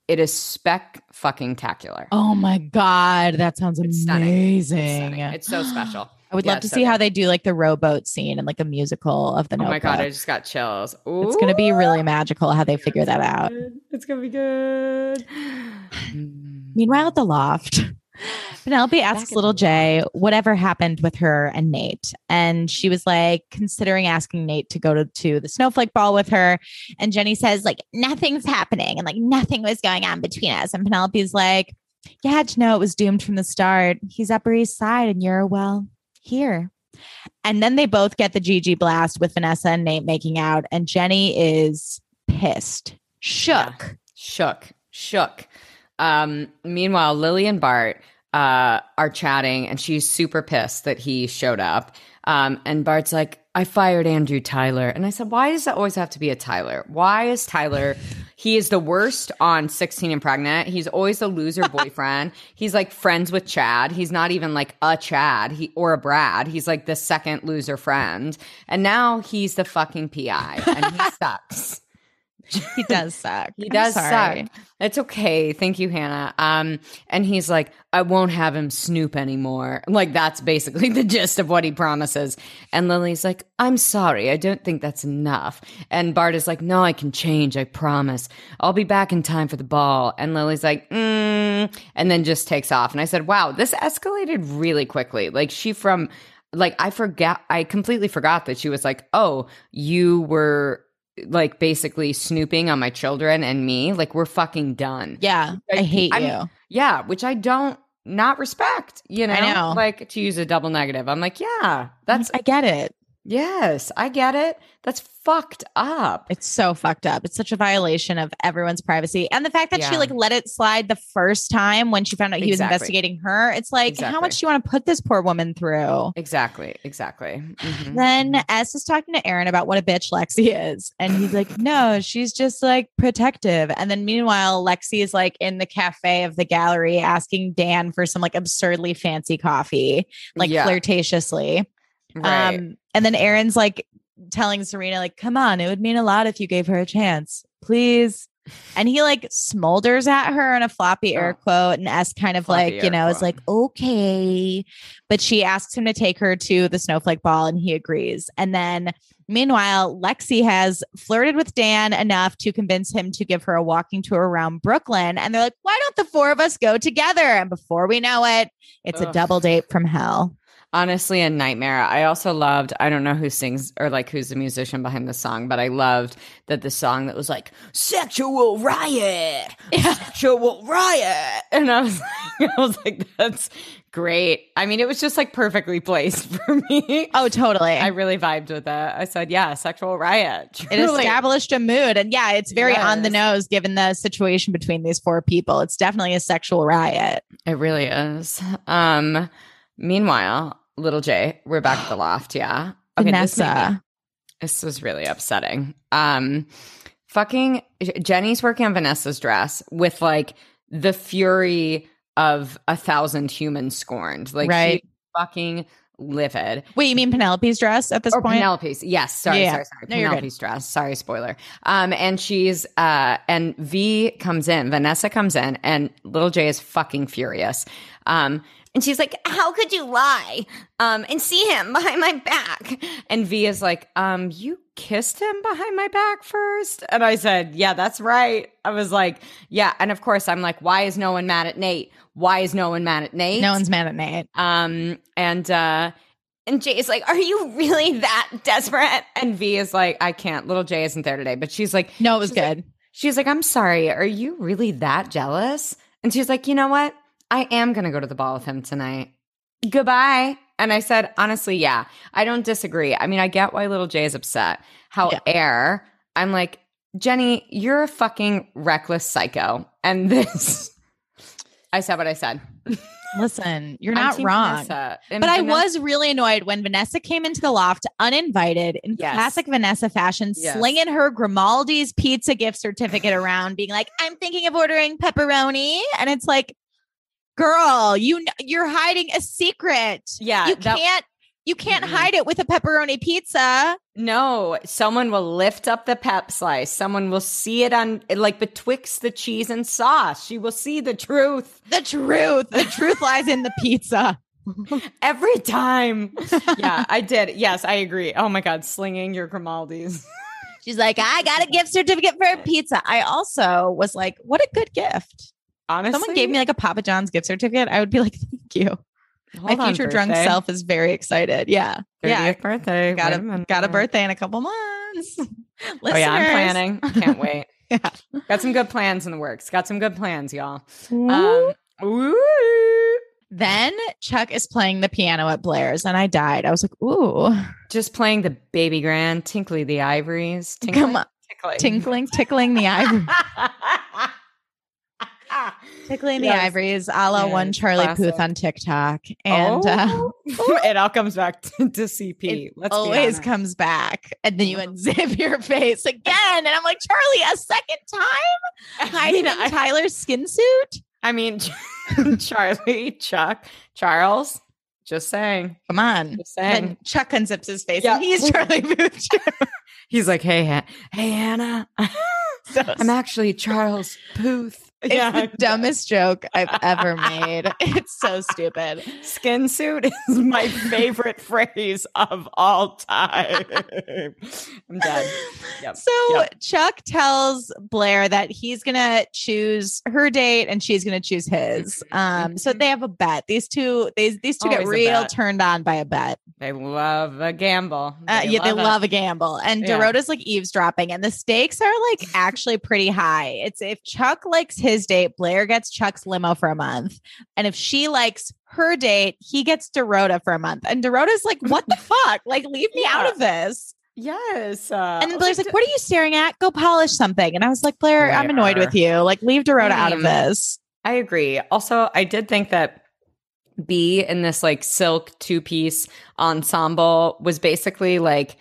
it is spec fucking tacular. Oh my God. That sounds It's stunning. It's amazing. stunning. It's so special. I would Yeah, love to see how they do like the rowboat scene and like a musical of the Oh notebook. my god, I just got chills. it's going to be really magical how they figure that out. It's gonna be good. Meanwhile, at the loft, Penelope asks little J whatever happened with her and Nate. And she was like considering asking Nate to go to, to the snowflake ball with her. And Jenny says, like, nothing's happening and like nothing was going on between us. And Penelope's like, you had to know it was doomed from the start. He's Upper East Side and you're, well, here. And then they both get the GG blast with Vanessa and Nate making out. And Jenny is pissed, shook. shook, shook. Um, meanwhile, Lily and Bart uh, are chatting, and she's super pissed that he showed up. Um, and Bart's like, "I fired Andrew Tyler," and I said, "Why does it always have to be a Tyler? Why is Tyler? He is the worst on 16 and Pregnant. He's always the loser boyfriend. He's like friends with Chad. He's not even like a Chad he, or a Brad. He's like the second loser friend, and now he's the fucking PI, and he sucks." He does suck. He I'm does sorry. suck. It's okay. Thank you, Hannah. Um, and he's like, I won't have him snoop anymore. Like that's basically the gist of what he promises. And Lily's like, I'm sorry, I don't think that's enough. And Bart is like, No, I can change. I promise. I'll be back in time for the ball. And Lily's like, mm, and then just takes off. And I said, Wow, this escalated really quickly. Like she from like I forgot I completely forgot that she was like, Oh, you were like basically snooping on my children and me. Like we're fucking done. Yeah, I hate I'm- you. Yeah, which I don't not respect, you know? I know. Like to use a double negative. I'm like, yeah, that's I get it. Yes, I get it. That's fucked up. It's so fucked up. It's such a violation of everyone's privacy. And the fact that she like let it slide the first time when she found out he was investigating her. It's like, how much do you want to put this poor woman through? Exactly. Exactly. Mhm. Then S is talking to Aaron about what a bitch Lexi is. And he's like, no, she's just like protective. And then meanwhile, Lexi is like in the cafe of the gallery asking Dan for some like absurdly fancy coffee, like Yeah. flirtatiously. right. Um, and then Aaron's like telling Serena, like, come on, it would mean a lot if you gave her a chance. Please. And he like smolders at her in a floppy air Oh. quote, and S kind of Floppy like, you know, is like, okay. But she asks him to take her to the snowflake ball, and he agrees. And then meanwhile, Lexi has flirted with Dan enough to convince him to give her a walking tour around Brooklyn. And they're like, why don't the four of us go together? And before we know it, it's a double date from hell. Honestly a nightmare. I also loved, I don't know who sings or like who's the musician behind the song, but I loved that the song that was like sexual riot, yeah. sexual riot. And I was like, I was like, that's great. I mean, it was just like perfectly placed for me. Oh, totally. I really vibed with that. I said, yeah, sexual riot. it established a mood and yeah it's very on the nose given the situation between these four people it's definitely a sexual riot It really is. Um, meanwhile, little J, we're back at the loft. Yeah. this me- vanessa This was really upsetting. Um, fucking Jenny's working on Vanessa's dress with like the fury of a thousand humans scorned. Like Right. she's fucking livid. wait you mean penelope's dress at this Or point Penelope's. Yes. Sorry, Yeah. sorry, sorry. No. Penelope's dress. Sorry, spoiler. Um, and she's uh and V comes in, Vanessa comes in, and little J is fucking furious. Um, and she's like, How could you lie? Um, and see him behind my back. And V is like, um, you kissed him behind my back first? And I said, Yeah, that's right. I was like, Yeah. And of course, I'm like, why is no one mad at Nate? Why is no one mad at Nate? no one's mad at nate Um, and uh, And J is like, Are you really that desperate? And V is like, I can't. Little J isn't there today, but she's like, No, it was she's like- good. She's like, I'm sorry. Are you really that jealous? And she's like, You know what? I am going to go to the ball with him tonight. Goodbye. And I said, Honestly, yeah, I don't disagree. I mean, I get why little J is upset. How However, I'm like, Jenny, you're a fucking reckless psycho. And this, I said what I said. Listen, you're not wrong. Vanessa. But I was really annoyed when Vanessa came into the loft uninvited in Yes. classic Vanessa fashion, Yes. slinging her Grimaldi's pizza gift certificate around, being like, "I'm thinking of ordering pepperoni," and it's like, "Girl, you you're hiding a secret. Yeah, you that- can't you can't hide it with a pepperoni pizza." No, someone will lift up the pep slice. Someone will see it on like betwixt the cheese and sauce. She will see the truth The truth, the truth lies in the pizza. every time. yeah, I did. Yes, I agree. Oh my god, slinging your Grimaldi's. She's like, "I got a gift certificate for a pizza." I also was like, "What a good gift." Honestly, someone gave me like a Papa John's gift certificate, I would be like, thank you. Hold My future drunk self is very excited. Yeah. 30th Yeah. birthday. Got a, minute. got a birthday in a couple months. Oh yeah, I'm planning. Can't wait. Yeah. Got some good plans in the works. Got some good plans, y'all. Ooh. Um, ooh. then Chuck is playing the piano at Blair's and I died. I was like, ooh, Just playing the baby grand, tinkly the ivories. Tinkling, come on. tickling. Tinkling, tickling the ivory. Tickling the ivories a la Yes, one Charlie classic. Puth on TikTok. And uh, Oh. it all comes back to, to CP. it Let's always comes back. And then you unzip your face again. And I'm like, Charlie, a second time? Hiding in Tyler's skin suit? I mean, Charlie, Chuck, Charles. Just saying. Come on. Just saying. Then Chuck unzips his face Yeah. and he's Charlie Puth. He's like, "Hey, Han- hey, Hannah, So I'm actually Charles Puth." It's the dumbest joke I've ever made. It's so stupid. Skin suit is my favorite phrase of all time. I'm dead. Yep. So Yep. Chuck tells Blair that he's gonna choose her date and she's gonna choose his. Um, so they have a bet. These two, these these two get Always a real turned on by a bet. They love a gamble. Uh, yeah, they it. love a gamble. And Yeah. Dorota's like eavesdropping, and the stakes are like actually pretty high. It's if Chuck likes his date, Blair gets Chuck's limo for a month. And if she likes her date, he gets Dorota for a month. And Dorota's like, what the fuck? Like, leave me out of this. Yes. Uh, And then Blair's like, what are you staring at? Go polish something. And I was like, Blair, I'm annoyed with you. Like, leave Dorota out of this. I agree. Also, I did think that B in this like silk two piece ensemble was basically like,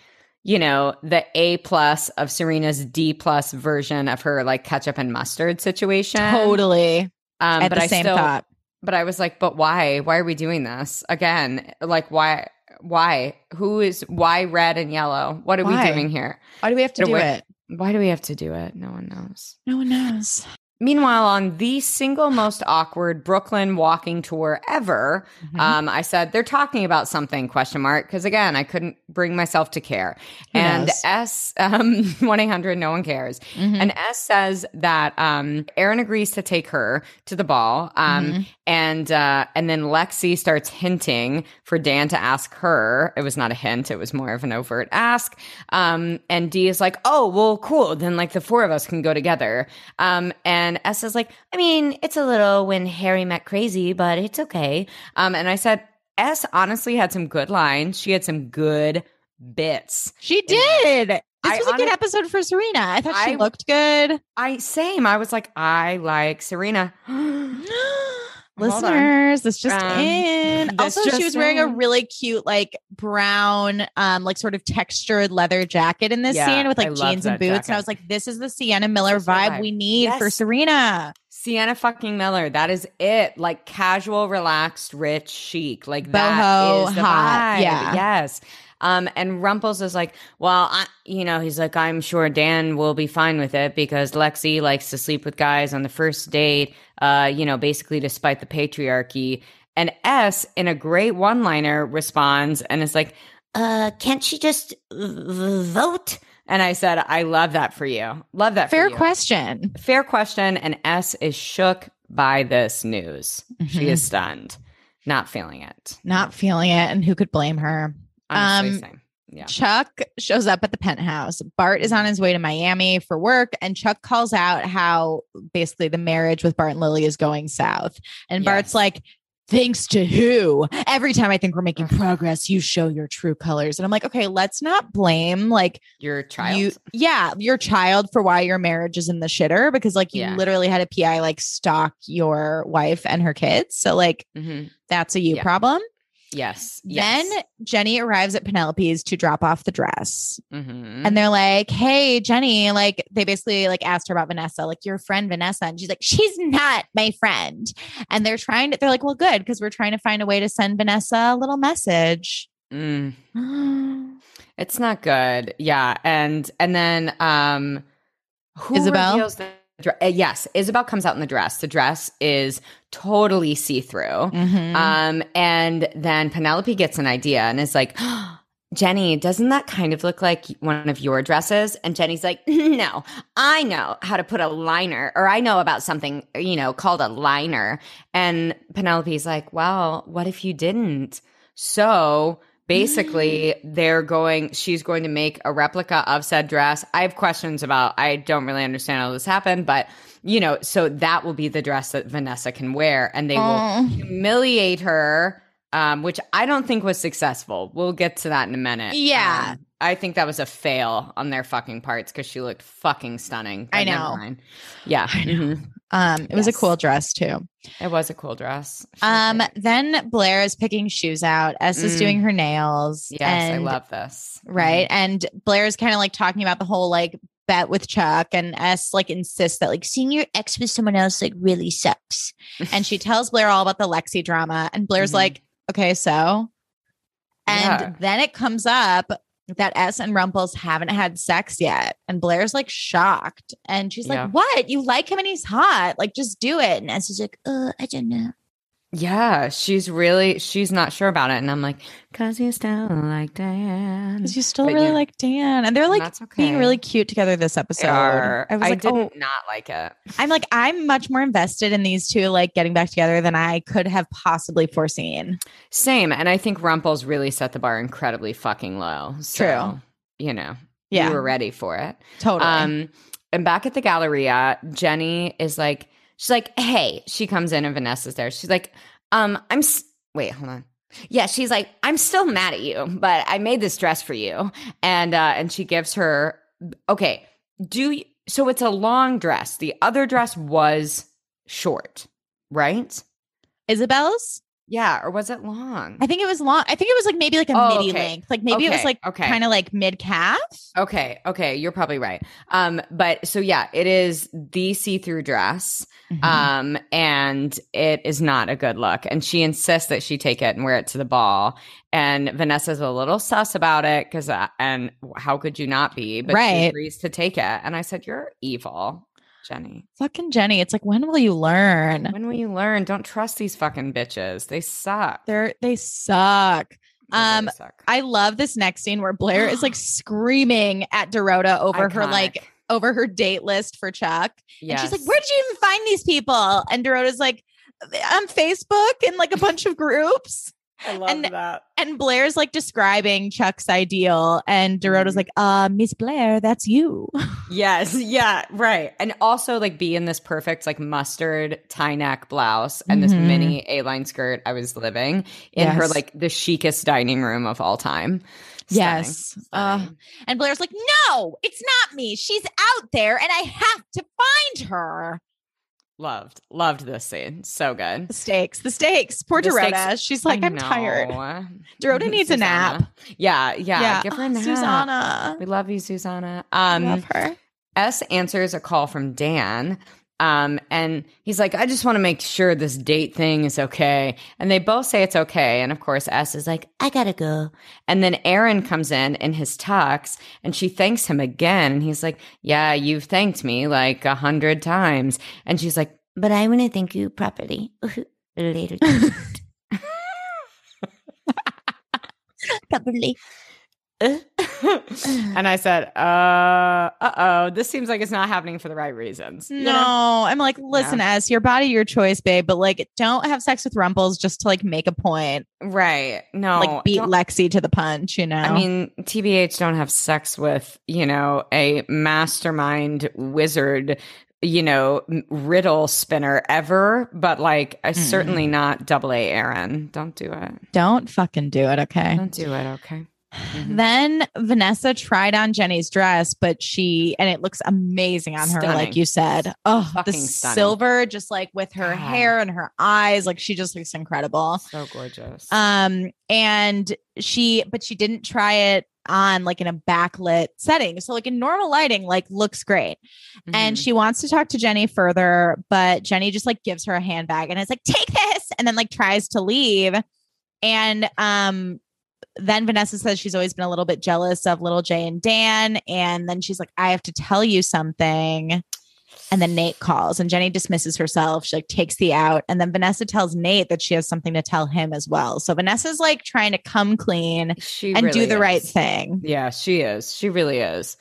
you know, the A plus of Serena's D plus version of her like ketchup and mustard situation. Totally. Um, At but the I same still, thought. but I was like, but why? Why are we doing this again? Like, why? Why? Who is why red and yellow? What are Why? we doing here? Why do we have to The do way- it? Why do we have to do it? No one knows. No one knows. Meanwhile, on the single most awkward Brooklyn walking tour ever, Mm-hmm. um, I said they're talking about something question mark because again I couldn't bring myself to care. Who and knows? S um one eight hundred no one cares. Mhm. And S says that um Aaron agrees to take her to the ball. Um Mhm. and uh and then Lexi starts hinting for Dan to ask her. It was not a hint, it was more of an overt ask. Um and D is like, "Oh, well, cool. Then like the four of us can go together." Um and S is like, I mean, it's a little when Harry met crazy, but it's okay. um and I said S honestly had some good lines. She had some good bits. She did. This I was a good honest- episode for Serena. I thought she I- looked good. I same. I was like, I like Serena. Listeners, this just Um, in. this Also, she was wearing a really cute, like brown, um, like sort of textured leather jacket in this Yeah, scene with like love jeans and boots. And I was like, this is the Sienna Miller This is the vibe vibe. we need for Serena. Sienna fucking Miller. That is it. Like casual, relaxed, rich, chic. Like that Boho, is the hot. vibe. Yeah. Yes. Um, and Rumples is like, well, I, you know, he's like, I'm sure Dan will be fine with it because Lexi likes to sleep with guys on the first date. Uh, you know, basically despite the patriarchy. And S, in a great one-liner, responds and is like, Uh, can't she just vote? and I said, I love that for you. Love that. Fair for you. question. Fair question. And S is shook by this news. She Mhm. is stunned. Not feeling it. Not feeling it. And who could blame her? Honestly, Um, same. Yeah. Chuck shows up at the penthouse. Bart is on his way to Miami for work, and Chuck calls out how basically the marriage with Bart and Lily is going south. And Bart's like, Thanks to who? Every time I think we're making progress, you show your true colors. And I'm like, okay, let's not blame like Your child. you, yeah, your child for why your marriage is in the shitter because like you Yeah. literally had a PI like stalk your wife and her kids. So like Mhm. that's a you Yeah. problem. Yes. Then yes. Jenny arrives at Penelope's to drop off the dress. Mhm. And they're like, Hey, Jenny, like they basically like asked her about Vanessa, like your friend Vanessa. And she's like, She's not my friend. And they're trying to, they're like, Well, good, because we're trying to find a way to send Vanessa a little message. Mm. It's not good. Yeah. And and then um who Isabel? reveals uh, yes, Isabel comes out in the dress. The dress is totally see-through. Mhm. Um and then Penelope gets an idea and is like Jenny, doesn't that kind of look like one of your dresses? And Jenny's like, no, I know how to put a liner, or I know about something, you know, called a liner. And Penelope's like, well, what if you didn't? So basically, they're going, she's going to make a replica of said dress. I have questions about, I don't really understand how this happened, but, you know, so that will be the dress that Vanessa can wear, and they will Oh. humiliate her, um, which I don't think was successful. We'll get to that in a minute. Yeah. Um, I think that was a fail on their fucking parts because she looked fucking stunning. I know. Yeah. I know. mhm. Um, it was a cool dress too. It was a cool dress. Um, then Blair is picking shoes out. S is Mm. doing her nails. yes, I love this. right? And Blair is kind of like talking about the whole like bet with Chuck, and S like insists that like Seeing your ex with someone else like really sucks. and she tells Blair all about the Lexi drama, and Blair's Mhm. like, okay, so, and Yeah. then it comes up that S and Rumples haven't had sex yet, and Blair's like shocked, and she's Yeah. like, "What? You like him and he's hot? Like, just do it." And S is like, Uh, I don't know. Yeah, she's really she's not sure about it, and I'm like, cause you still like Dan. Because you still But really yeah. like Dan, and they're like okay. being really cute together this episode. I was I like, did oh, not like it. I'm like, I'm much more invested in these two like getting back together than I could have possibly foreseen. Same, and I think Rumples really set the bar incredibly fucking low. So, True. You know, Yeah, we were ready for it. totally. Um, and back at the Galleria, Jenny is like, she's like, hey, she comes in and Vanessa's there. She's like, um, I'm, s- wait, hold on. Yeah, she's like, I'm still mad at you, but I made this dress for you. And, uh, and she gives her, okay, do you, so it's a long dress. The other dress was short, right? Isabel's? Yeah, or was it long? I think it was long. I think it was like maybe like a Oh, midi okay. length. Like maybe it was like okay. kind of like mid calf. Okay, okay, you're probably right. Um, but so yeah, it is the see-through dress. Mm-hmm. Um, and it is not a good look. And she insists that she take it and wear it to the ball. And Vanessa's a little sus about it because, uh, and how could you not be? But she agrees to take it. And I said, You're evil, Jenny. Fucking Jenny. It's like, when will you learn? When will you learn? Don't trust these fucking bitches. They suck. They're they suck. They really Um, suck. I love this next scene where Blair is like screaming at Dorota over her like over her date list for Chuck. And she's like, Where did you even find these people? And Dorota's like, on Facebook and like a bunch of groups. I love and- that. And Blair's like describing Chuck's ideal. And Dorota's Mhm. like, uh, Miss Blair, that's you. Yes, yeah, right. And also like be in this perfect like mustard tie neck blouse and this Mhm. mini A-line skirt I was living in her like the chicest dining room of all time. Yes. Uh, And Blair's like, No, it's not me. She's out there and I have to find her. Loved. Loved this scene. So good. The stakes, the stakes. Poor The Dorota. stakes- She's like, I I'm tired. Dorota needs a nap. Zuzanna. Yeah, yeah, Give her a Oh, nap. Zuzanna. We love you, Zuzanna. Um love her. S answers a call from Dan. Um, and he's like, I just want to make sure this date thing is okay. And they both say it's okay. And of course, S is like, I gotta go. and then Aaron comes in in his tux and she thanks him again. And he's like, Yeah, you've thanked me like a hundred times. And she's like, But I wanna thank you properly. Later. properly. and I said, uh, uh oh, this seems like it's not happening for the right reasons. No, know? I'm like, listen, as your body, your choice, babe. But like, don't have sex with Rumples just to like make a point. Right. No. like, beat don't- Lexi to the punch. You know. I mean, TBH don't have sex with, you know, a mastermind wizard, you know, riddle spinner ever, but like, I certainly not double A Aaron. Don't do it. don't fucking do it. Okay. Don't do it. Okay. Mhm. Then Vanessa tried on Jenny's dress, but she and it looks amazing on her, like you said. Oh, the stunning. silver, just like with her God. hair and her eyes, like she just looks incredible. So gorgeous. Um, and she, but she didn't try it on like in a backlit setting. So like in normal lighting, like looks great. And Mhm. she wants to talk to Jenny further, but Jenny just like gives her a handbag and it's like, take this, and then like tries to leave. And um then Vanessa says she's always been a little bit jealous of little J and Dan. And then she's like, I have to tell you something. And then Nate calls and Jenny dismisses herself. She like takes the out. And then Vanessa tells Nate that she has something to tell him as well. So Vanessa's like trying to come clean she and do really the right thing. Yeah, she is. She really is.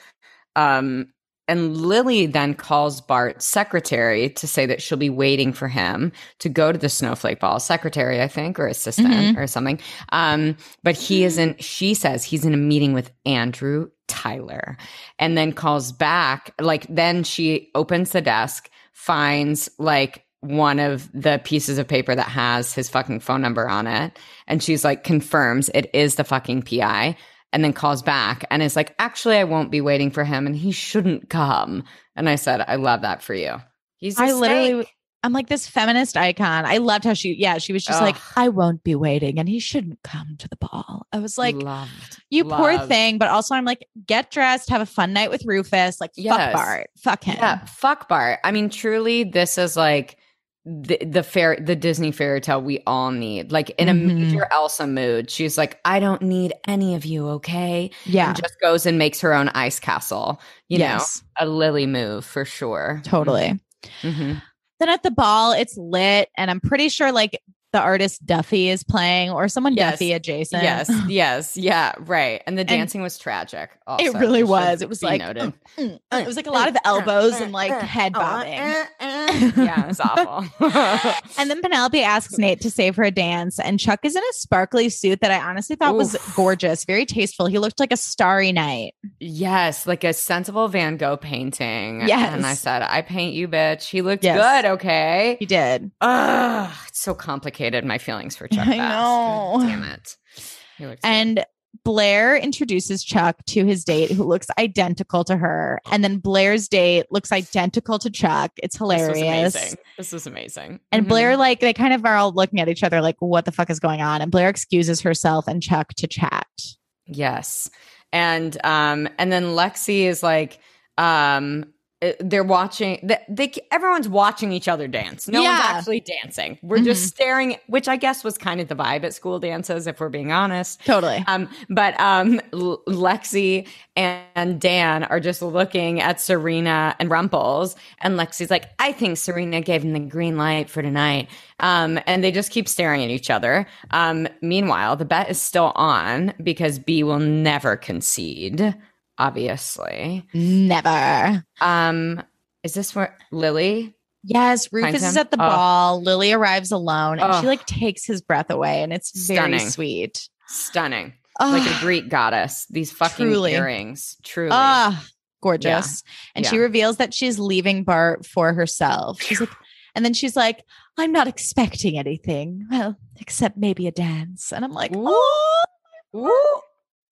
Um, and Lily then calls Bart's secretary to say that she'll be waiting for him to go to the snowflake ball. Secretary, I think, or assistant Mhm. or something. Um, but he isn't, she says he's in a meeting with Andrew Tyler and then calls back. Like, then she opens the desk, finds like one of the pieces of paper that has his fucking phone number on it. And she's like, confirms it is the fucking PI and then calls back and is like, actually, I won't be waiting for him and he shouldn't come. And I said, I love that for you. He's I I literally- I'm like this feminist icon. I loved how she, yeah, she was just like, I won't be waiting and he shouldn't come to the ball. I was like, loved, you poor thing. But also, I'm like, get dressed, have a fun night with Rufus. Like, fuck Bart, fuck him. Yeah, fuck Bart. I mean, truly, this is like the the fair the Disney fairy tale we all need. Like in a Mhm. major Elsa mood, she's like, I don't need any of you, okay? Yeah. And just goes and makes her own ice castle. You yes, know, a Lily move for sure. totally. Mhm. Then at the ball, it's lit. And I'm pretty sure like the artist Duffy is playing or someone Yes. Duffy adjacent. Yes, yes, yeah, right. And the dancing was tragic. Also, It really should was. It was like, noted. Mm, it was like a lot of elbows and like head uh, uh, bobbing. yeah, it's awful. And then Penelope asks Nate to save her a dance, and Chuck is in a sparkly suit that I honestly thought was gorgeous, very tasteful. He looked like a starry night. yes, like a sensible Van Gogh painting. Yes, and I said, I paint you, bitch. He looked Yes. good, okay? He did. Ugh, it's so complicated. My feelings for Chuck I Bass. know. Damn it. Looks good. And Blair introduces Chuck to his date, who looks identical to her. And then Blair's date looks identical to Chuck. It's hilarious. this was amazing. This was amazing. And Mhm. Blair, like, they kind of are all looking at each other, like, what the fuck is going on? And Blair excuses herself and Chuck to chat. Yes. And um and then Lexi is like um they're watching they, they everyone's watching each other dance. No one's actually dancing. We're Mhm. just staring, which I guess was kind of the vibe at school dances if we're being honest. Totally. Um but um Lexi and Dan are just looking at Serena and Rumples and Lexi's like I think Serena gave him the green light for tonight. Um and they just keep staring at each other. Um meanwhile, the bet is still on because B will never concede, obviously. Never. Um, is this where Lily? Yes, Rufus is him? at the Oh. ball. Lily arrives alone and she like takes his breath away and it's very Stunning. sweet. Stunning. Like a Greek goddess. These fucking Truly. earrings. Truly. Ah, gorgeous. And she reveals that she's leaving Bart for herself. She's like, and then she's like, I'm not expecting anything. Well, except maybe a dance. And I'm like, Ooh. oh, Ooh.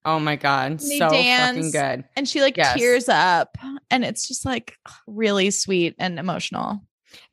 Oh my god. So dance. fucking good. and she like Yes. tears up. And it's just like really sweet and emotional.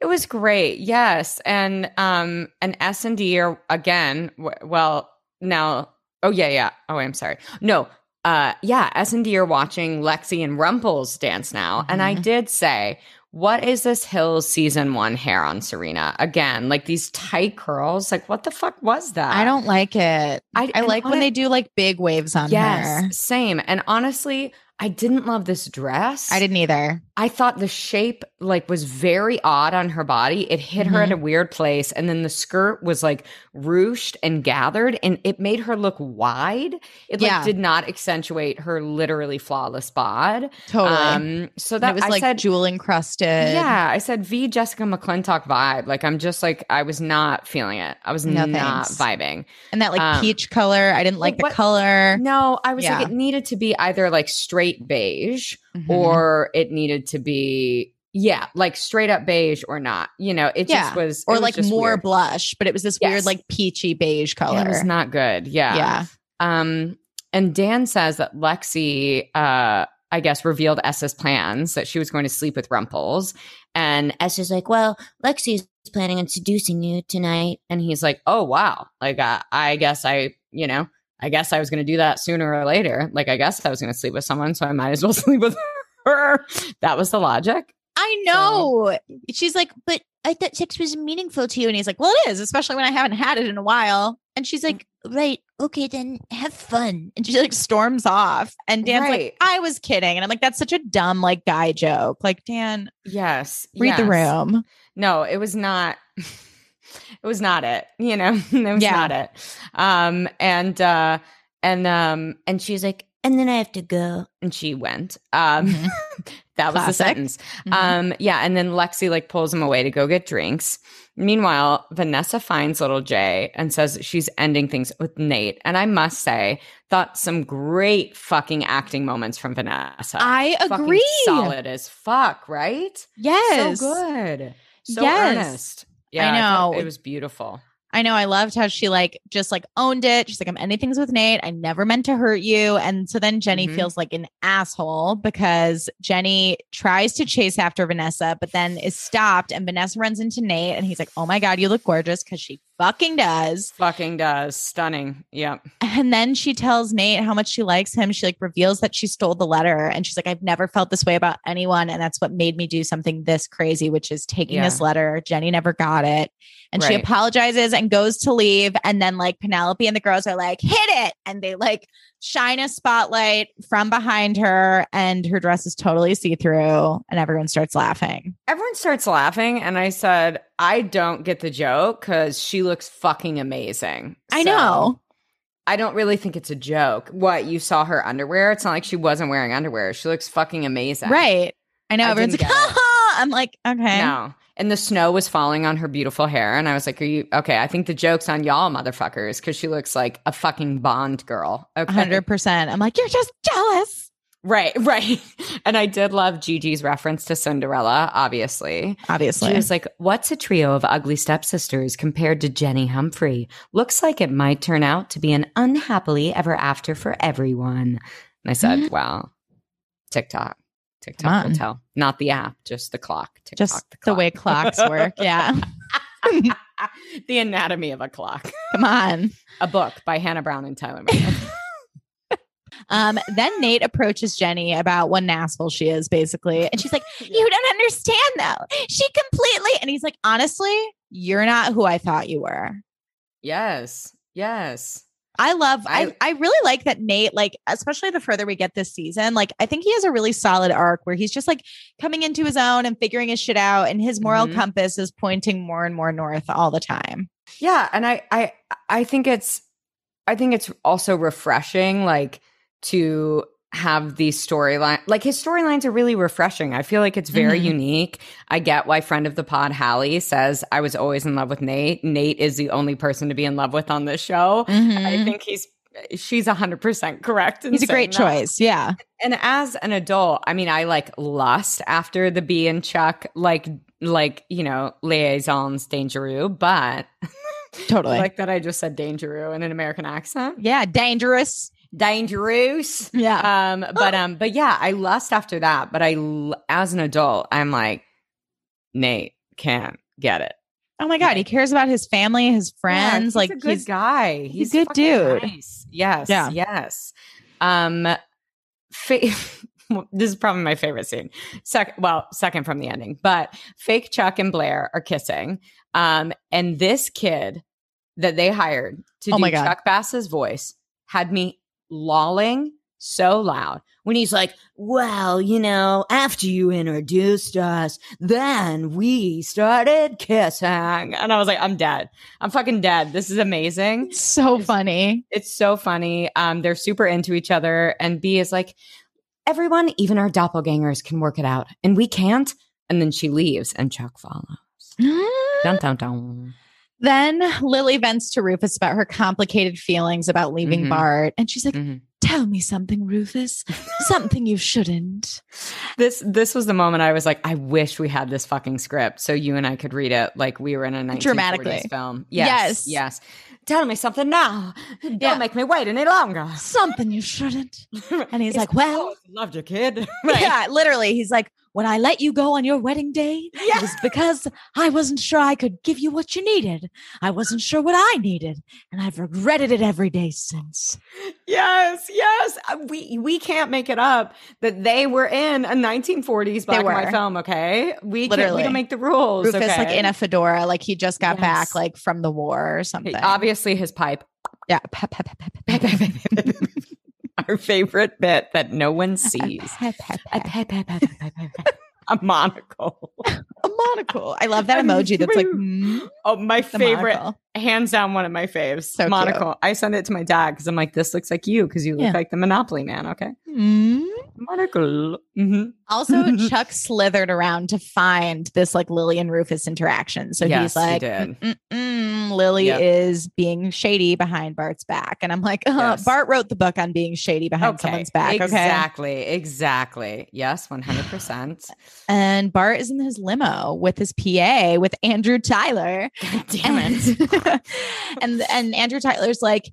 It was great. Yes. And um and S and D are again w- well now oh yeah yeah. Oh I'm sorry. No. Uh yeah, S and D are watching Lexi and Rumples dance now. And I Mhm. did say what is this Hills season one hair on Serena? Again, like these tight curls. Like, what the fuck was that? I don't like it. I- I, like when it- they do like big waves on Yes, her. same. And honestly, I didn't love this dress. I didn't either. I thought the shape like was very odd on her body. It hit her Mm-hmm. at a weird place, and then the skirt was like ruched and gathered, and it made her look wide. It like Yeah. did not accentuate her literally flawless bod. Totally. Um, so And that it was I like said, jewel encrusted. yeah, I said V Jessica McClintock vibe. Like I'm just like I was not feeling it. I was No not thanks. vibing. And that like Um, peach color. I didn't like the color. No, I was Yeah. like it needed to be either like straight beige Mhm. or it needed to be yeah, like straight up beige or not. You know, it Yeah. just was it or was like more weird. blush, but it was this weird like peachy beige color. It was not good. Yeah. yeah. Um and Dan says that Lexi uh I guess revealed S's plans that she was going to sleep with Rumples and Esther's like, well, Lexi's planning on seducing you tonight. and he's like, "Oh wow. Like uh, I guess I, you know, I guess I was going to do that sooner or later. Like I guess I was going to sleep with someone, so I might as well sleep with her." That was the logic. I know. She's like, but I thought sex was meaningful to you. And he's like, well, it is, especially when I haven't had it in a while. And she's like, Right. Okay, then have fun. and she like storms off. And Dan's Right. like, I was kidding. And I'm like, that's such a dumb like guy joke. Like, Dan, Yes. read the room. No, it was not. It was not it. You know, it was Yeah. not it. Um, and uh, and um, and she's like, And then I have to go. and she went. Um, Mhm. that was the sentence. Mhm. Um, yeah, and then Lexi like pulls him away to go get drinks. Meanwhile, Vanessa finds little J and says she's ending things with Nate. And I must say, thought some great fucking acting moments from Vanessa. I Fucking agree. solid as fuck, right? Yes. So good. So Yes. earnest. Yeah, I know. it was beautiful. I know. I loved how she like just like owned it. She's like, I'm anything's with Nate. I never meant to hurt you. And so then Jenny Mhm. feels like an asshole because Jenny tries to chase after Vanessa, but then is stopped. And Vanessa runs into Nate and he's like, Oh my God, you look gorgeous because she fucking does. Fucking does. Stunning. Yep. And then she tells Nate how much she likes him. She like reveals that she stole the letter and she's like, I've never felt this way about anyone. And that's what made me do something this crazy, which is taking Yeah. this letter. Jenny never got it. And she apologizes and goes to leave. And then like Penelope and the girls are like, hit it. And they like shine a spotlight from behind her and her dress is totally see-through and everyone starts laughing. Everyone starts laughing, and I said, I don't get the joke because she looks fucking amazing. I So, know. I don't really think it's a joke. What, you saw her underwear? It's not like she wasn't wearing underwear. She looks fucking amazing. Right. I know. I Everyone's like, didn't get it. ha I'm like, okay. No. And the snow was falling on her beautiful hair. And I was like, Are you okay? I think the joke's on y'all, motherfuckers, because she looks like a fucking Bond girl. Okay. 100%. I'm like, you're just jealous. Right, right. And I did love GG's reference to Cinderella, obviously. Obviously. She was like, What's a trio of ugly stepsisters compared to Jenny Humphrey? Looks like it might turn out to be an unhappily ever after for everyone. And I said, Mhm. Well, TikTok. TikTok will tell. Not the app, just the clock. TikTok, just the, clock. way clocks work. Yeah. the anatomy of a clock. Come on. A book by Hannah Brown and Tyler. Um, then Nate approaches Jenny about what an asshole she is, basically. And she's like, You don't understand though. She completely and he's like, honestly, you're not who I thought you were. yes. Yes. I love I, I- I really like that Nate, like, especially the further we get this season, like I think he has a really solid arc where he's just like coming into his own and figuring his shit out, and his moral Mhm. compass is pointing more and more north all the time. Yeah, and I I I think it's I think it's also refreshing like to have these storyline like his storylines are really refreshing. I feel like it's very Mhm. unique. I get why friend of the pod Hallie says I was always in love with Nate. Nate is the only person to be in love with on this show. I Mhm. think he's she's 100% correct. He's a great that. choice. Yeah. And as an adult, I mean, I like lust after the B and Chuck, like, like you know, liaisons dangereux, but Totally. like that I just said dangereux in an American accent. yeah. Dangerous. Dangerous. Yeah. Um, but um, but yeah, I lust after that. But I, as an adult, I'm like, Nate can't get it. Oh my God. He cares about his family, his Yeah, friends. he's like a good he's guy. he's a good dude. nice. Yes. Yeah. Yes. Um, fa- this is probably my favorite scene. Second, well, second from the ending, but fake Chuck and Blair are kissing. Um, and this kid that they hired to Oh do. Chuck Bass's voice had me lolling so loud when he's like, well, you know, after you introduced us, then we started kissing. And I was like, I'm dead. I'm fucking dead. This is amazing. So funny. It's so funny. Um, they're super into each other. And B is like, everyone, even our doppelgangers can work it out. And we can't. And then she leaves and Chuck follows. Dun, dun, dun. Then Lily vents to Rufus about her complicated feelings about leaving Mhm. Bart. And she's like, Mhm. Tell me something, Rufus. something you shouldn't. This this was the moment I was like, I wish we had this fucking script so you and I could read it like we were in a 1940s Dramatically. film. Yes, Yes. yes. Tell me something now. Don't Yeah. make me wait any longer. Something you shouldn't. And he's like, "Oh, Well, loved you, kid. yeah, literally. He's like, When I let you go on your wedding day, it was because I wasn't sure I could give you what you needed. I wasn't sure what I needed. And I've regretted it every day since. Yes, yes. Uh, We we can't make it up that they were in a 1940s black and white film. Okay, we can't, we Literally. don't make the rules. Rufus, okay? like in a fedora, like he just got Yes. back, like from the war or something. obviously his pipe. yeah. Our favorite bit that no one sees. a monocle. A monocle. I love that emoji that's like mm, Oh, my favorite, monocle. Hands down, one of my faves. So cute. I send it to my dad because I'm like, this looks like you because you look Yeah. like the Monopoly man. Okay, Mm. monocle. hmm Also, Chuck slithered around to find this like Lily and Rufus interaction. So Yes, he's like, did. Lily Yep. is being shady behind Bart's back. And I'm like, uh, Yes. Bart wrote the book on being shady behind Okay, someone's back. Okay. exactly, exactly. Yes, one hundred percent. And Bart is in his limo with his PA with Andrew Tyler. Damn it. and, and and Andrew Tyler's like,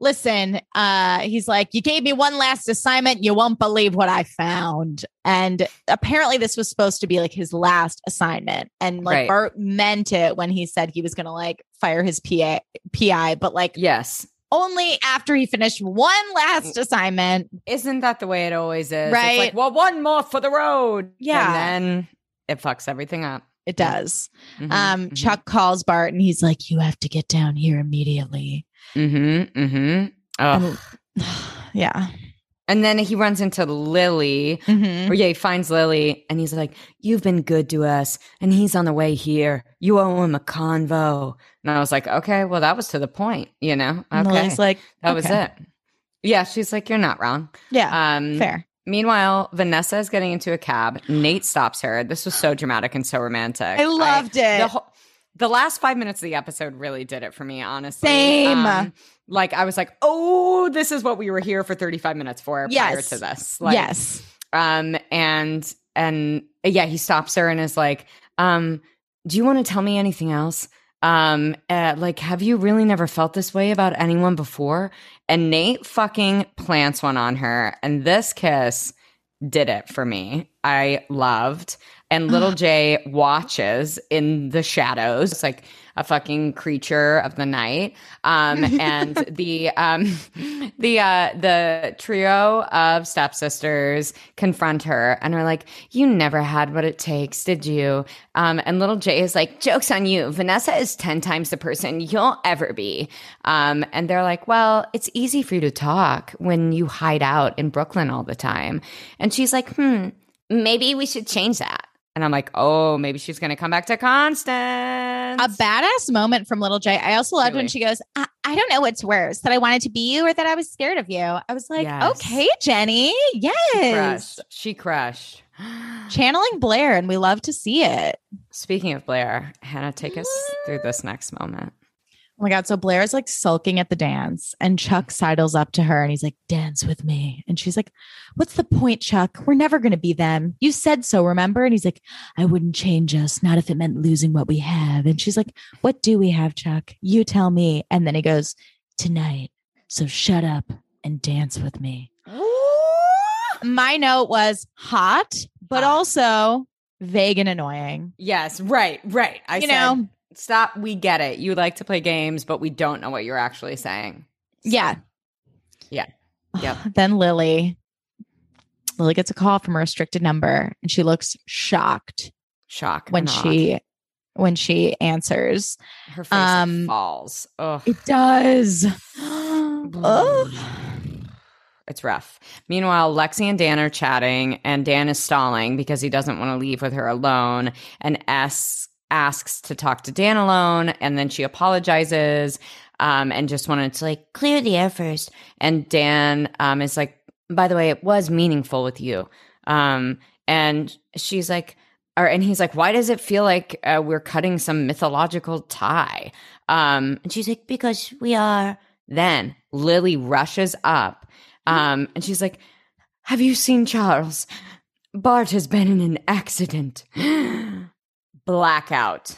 listen, uh, he's like, you gave me one last assignment. You won't believe what I found. And apparently, this was supposed to be like his last assignment. And like Right. Bart meant it when he said he was gonna like fire his PA PI, but like Yes, only after he finished one last assignment. isn't that the way it always is? Right. It's like, well, one more for the road. Yeah. and then it fucks everything up. It does. Mhm, Um, mhm. Chuck calls Bart and he's like, You have to get down here immediately. Mm-hmm. Mm-hmm. Oh. And- yeah. And then he runs into Lily. Mhm. Or yeah, he finds Lily and he's like, You've been good to us. And he's on the way here. You owe him a convo. And I was like, Okay, well, that was to the point, you know? Okay. And Okay. Lily's like, that was it. Yeah, she's like, You're not wrong. Yeah. Um fair. Meanwhile, Vanessa is getting into a cab. Nate stops her. This was so dramatic and so romantic. I loved it. The, whole, the last five minutes of the episode really did it for me, honestly. Same. Um, like I was like, oh, this is what we were here for 35 minutes for prior Yes. to this. Like, yes. Um, and and yeah, he stops her and is like, um, do you want to tell me anything else? Um, uh, like, have you really never felt this way about anyone before? And Nate fucking plants one on her, and this kiss did it for me. I loved. And little J watches in the shadows. It's like a fucking creature of the night. Um, and the um, the uh, the trio of stepsisters confront her and are like, "You never had what it takes, did you?" Um, and little J is like, "Jokes on you. Vanessa is ten times the person you'll ever be." Um, and they're like, "Well, it's easy for you to talk when you hide out in Brooklyn all the time." And she's like, "Hmm, maybe we should change that." And I'm like, "Oh, maybe she's going to come back to Constance." A badass moment from Little J. I also loved when she goes, I-, I don't know what's worse, that I wanted to be you or that I was scared of you. I was like, Yes. okay, Jenny. Yes. crushed. She crushed. Channeling Blair, and we love to see it. Speaking of Blair, Hannah, take us through mm. this next moment. Oh my God. So Blair is like sulking at the dance, and mm. Chuck sidles up to her and he's like, Dance with me. And she's like, What's the point, Chuck? We're never going to be them. You said so, remember? And he's like, I wouldn't change us, not if it meant losing what we have. And she's like, What do we have, Chuck? You tell me. And then he goes, Tonight. So shut up and dance with me. My note was hot, but Hot. also vague and annoying. Yes, right, right. I you said, know, stop. We get it. You like to play games, but we don't know what you're actually saying. yeah. Yeah. Yep. Then Lily. Lily gets a call from a restricted number and she looks shocked Shocked when she when she answers. her face um, falls. Ugh. It does. It's rough. Meanwhile, Lexi and Dan are chatting, and Dan is stalling because he doesn't want to leave with her alone. And S asks to talk to Dan alone, and then she apologizes um, and just wanted to like Clear the air first. and Dan um, is like, by the way, it was meaningful with you. Um, and she's like, or, and he's like, why does it feel like uh, we're cutting some mythological tie? Um, And she's like, because we are. then Lily rushes up um, and she's like, Have you seen Charles? Bart has been in an accident. Blackout.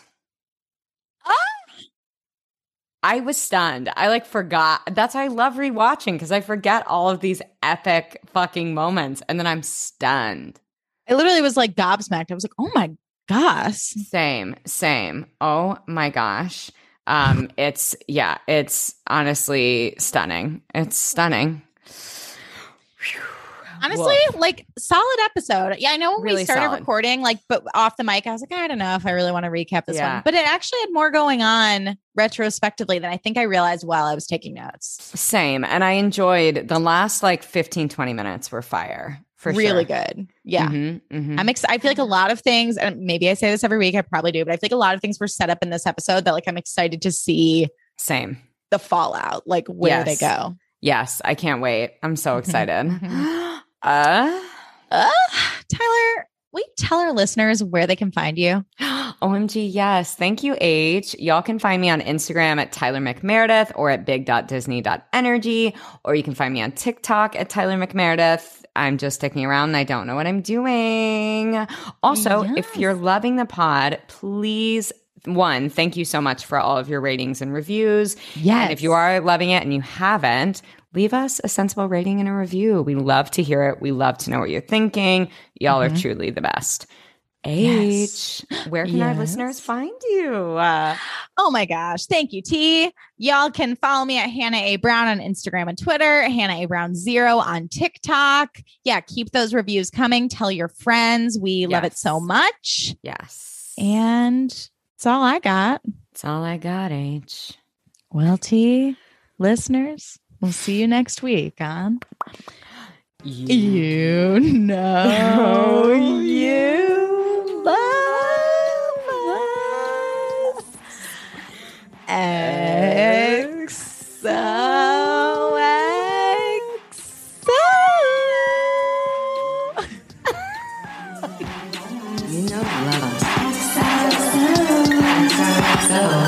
I was stunned. I like forgot. That's why I love rewatching because I forget all of these epic fucking moments and then I'm stunned. I literally was like gobsmacked. I was like, oh my gosh. Same, same. Oh my gosh. Um, it's yeah, it's honestly stunning. It's stunning. Honestly, Woof. like solid episode. Yeah, I know when Really we started solid. recording, like, but off the mic, I was like, I don't know if I really want to recap this Yeah. one. But it actually had more going on retrospectively than I think I realized while I was taking notes. Same. And I enjoyed the last like 15, 20 minutes were fire for really sure. good. Yeah. Mhm, mhm. I'm excited. I feel like a lot of things, and maybe I say this every week, I probably do, but I feel like a lot of things were set up in this episode that like I'm excited to see Same. the fallout, like where they go. Yes. I can't wait. I'm so excited. mhm. uh, Uh, Tyler, you tell our listeners where they can find you? OMG, yes. Thank you, H. Y'all can find me on Instagram at Tyler McMeredith or at big.disney.energy, or you can find me on TikTok at Tyler McMeredith. I'm just sticking around and I don't know what I'm doing. Also, if you're loving the pod, please, one, thank you so much for all of your ratings and reviews. Yes. And if you are loving it and you haven't, leave us a sensible rating and a review. We love to hear it. We love to know what you're thinking. Y'all are truly the best. H, Yes. where can our listeners find you? Uh, Oh my gosh. Thank you, T. Y'all can follow me at Hannah A. Brown on Instagram and Twitter, Hannah A. Brown Zero on TikTok. Yeah, keep those reviews coming. Tell your friends. We love it so much. yes. And that's all I got. That's all I got, H. Well, T, listeners, we'll see you next week on You Know You Love Us. XOXO. Know you love us. XOXO.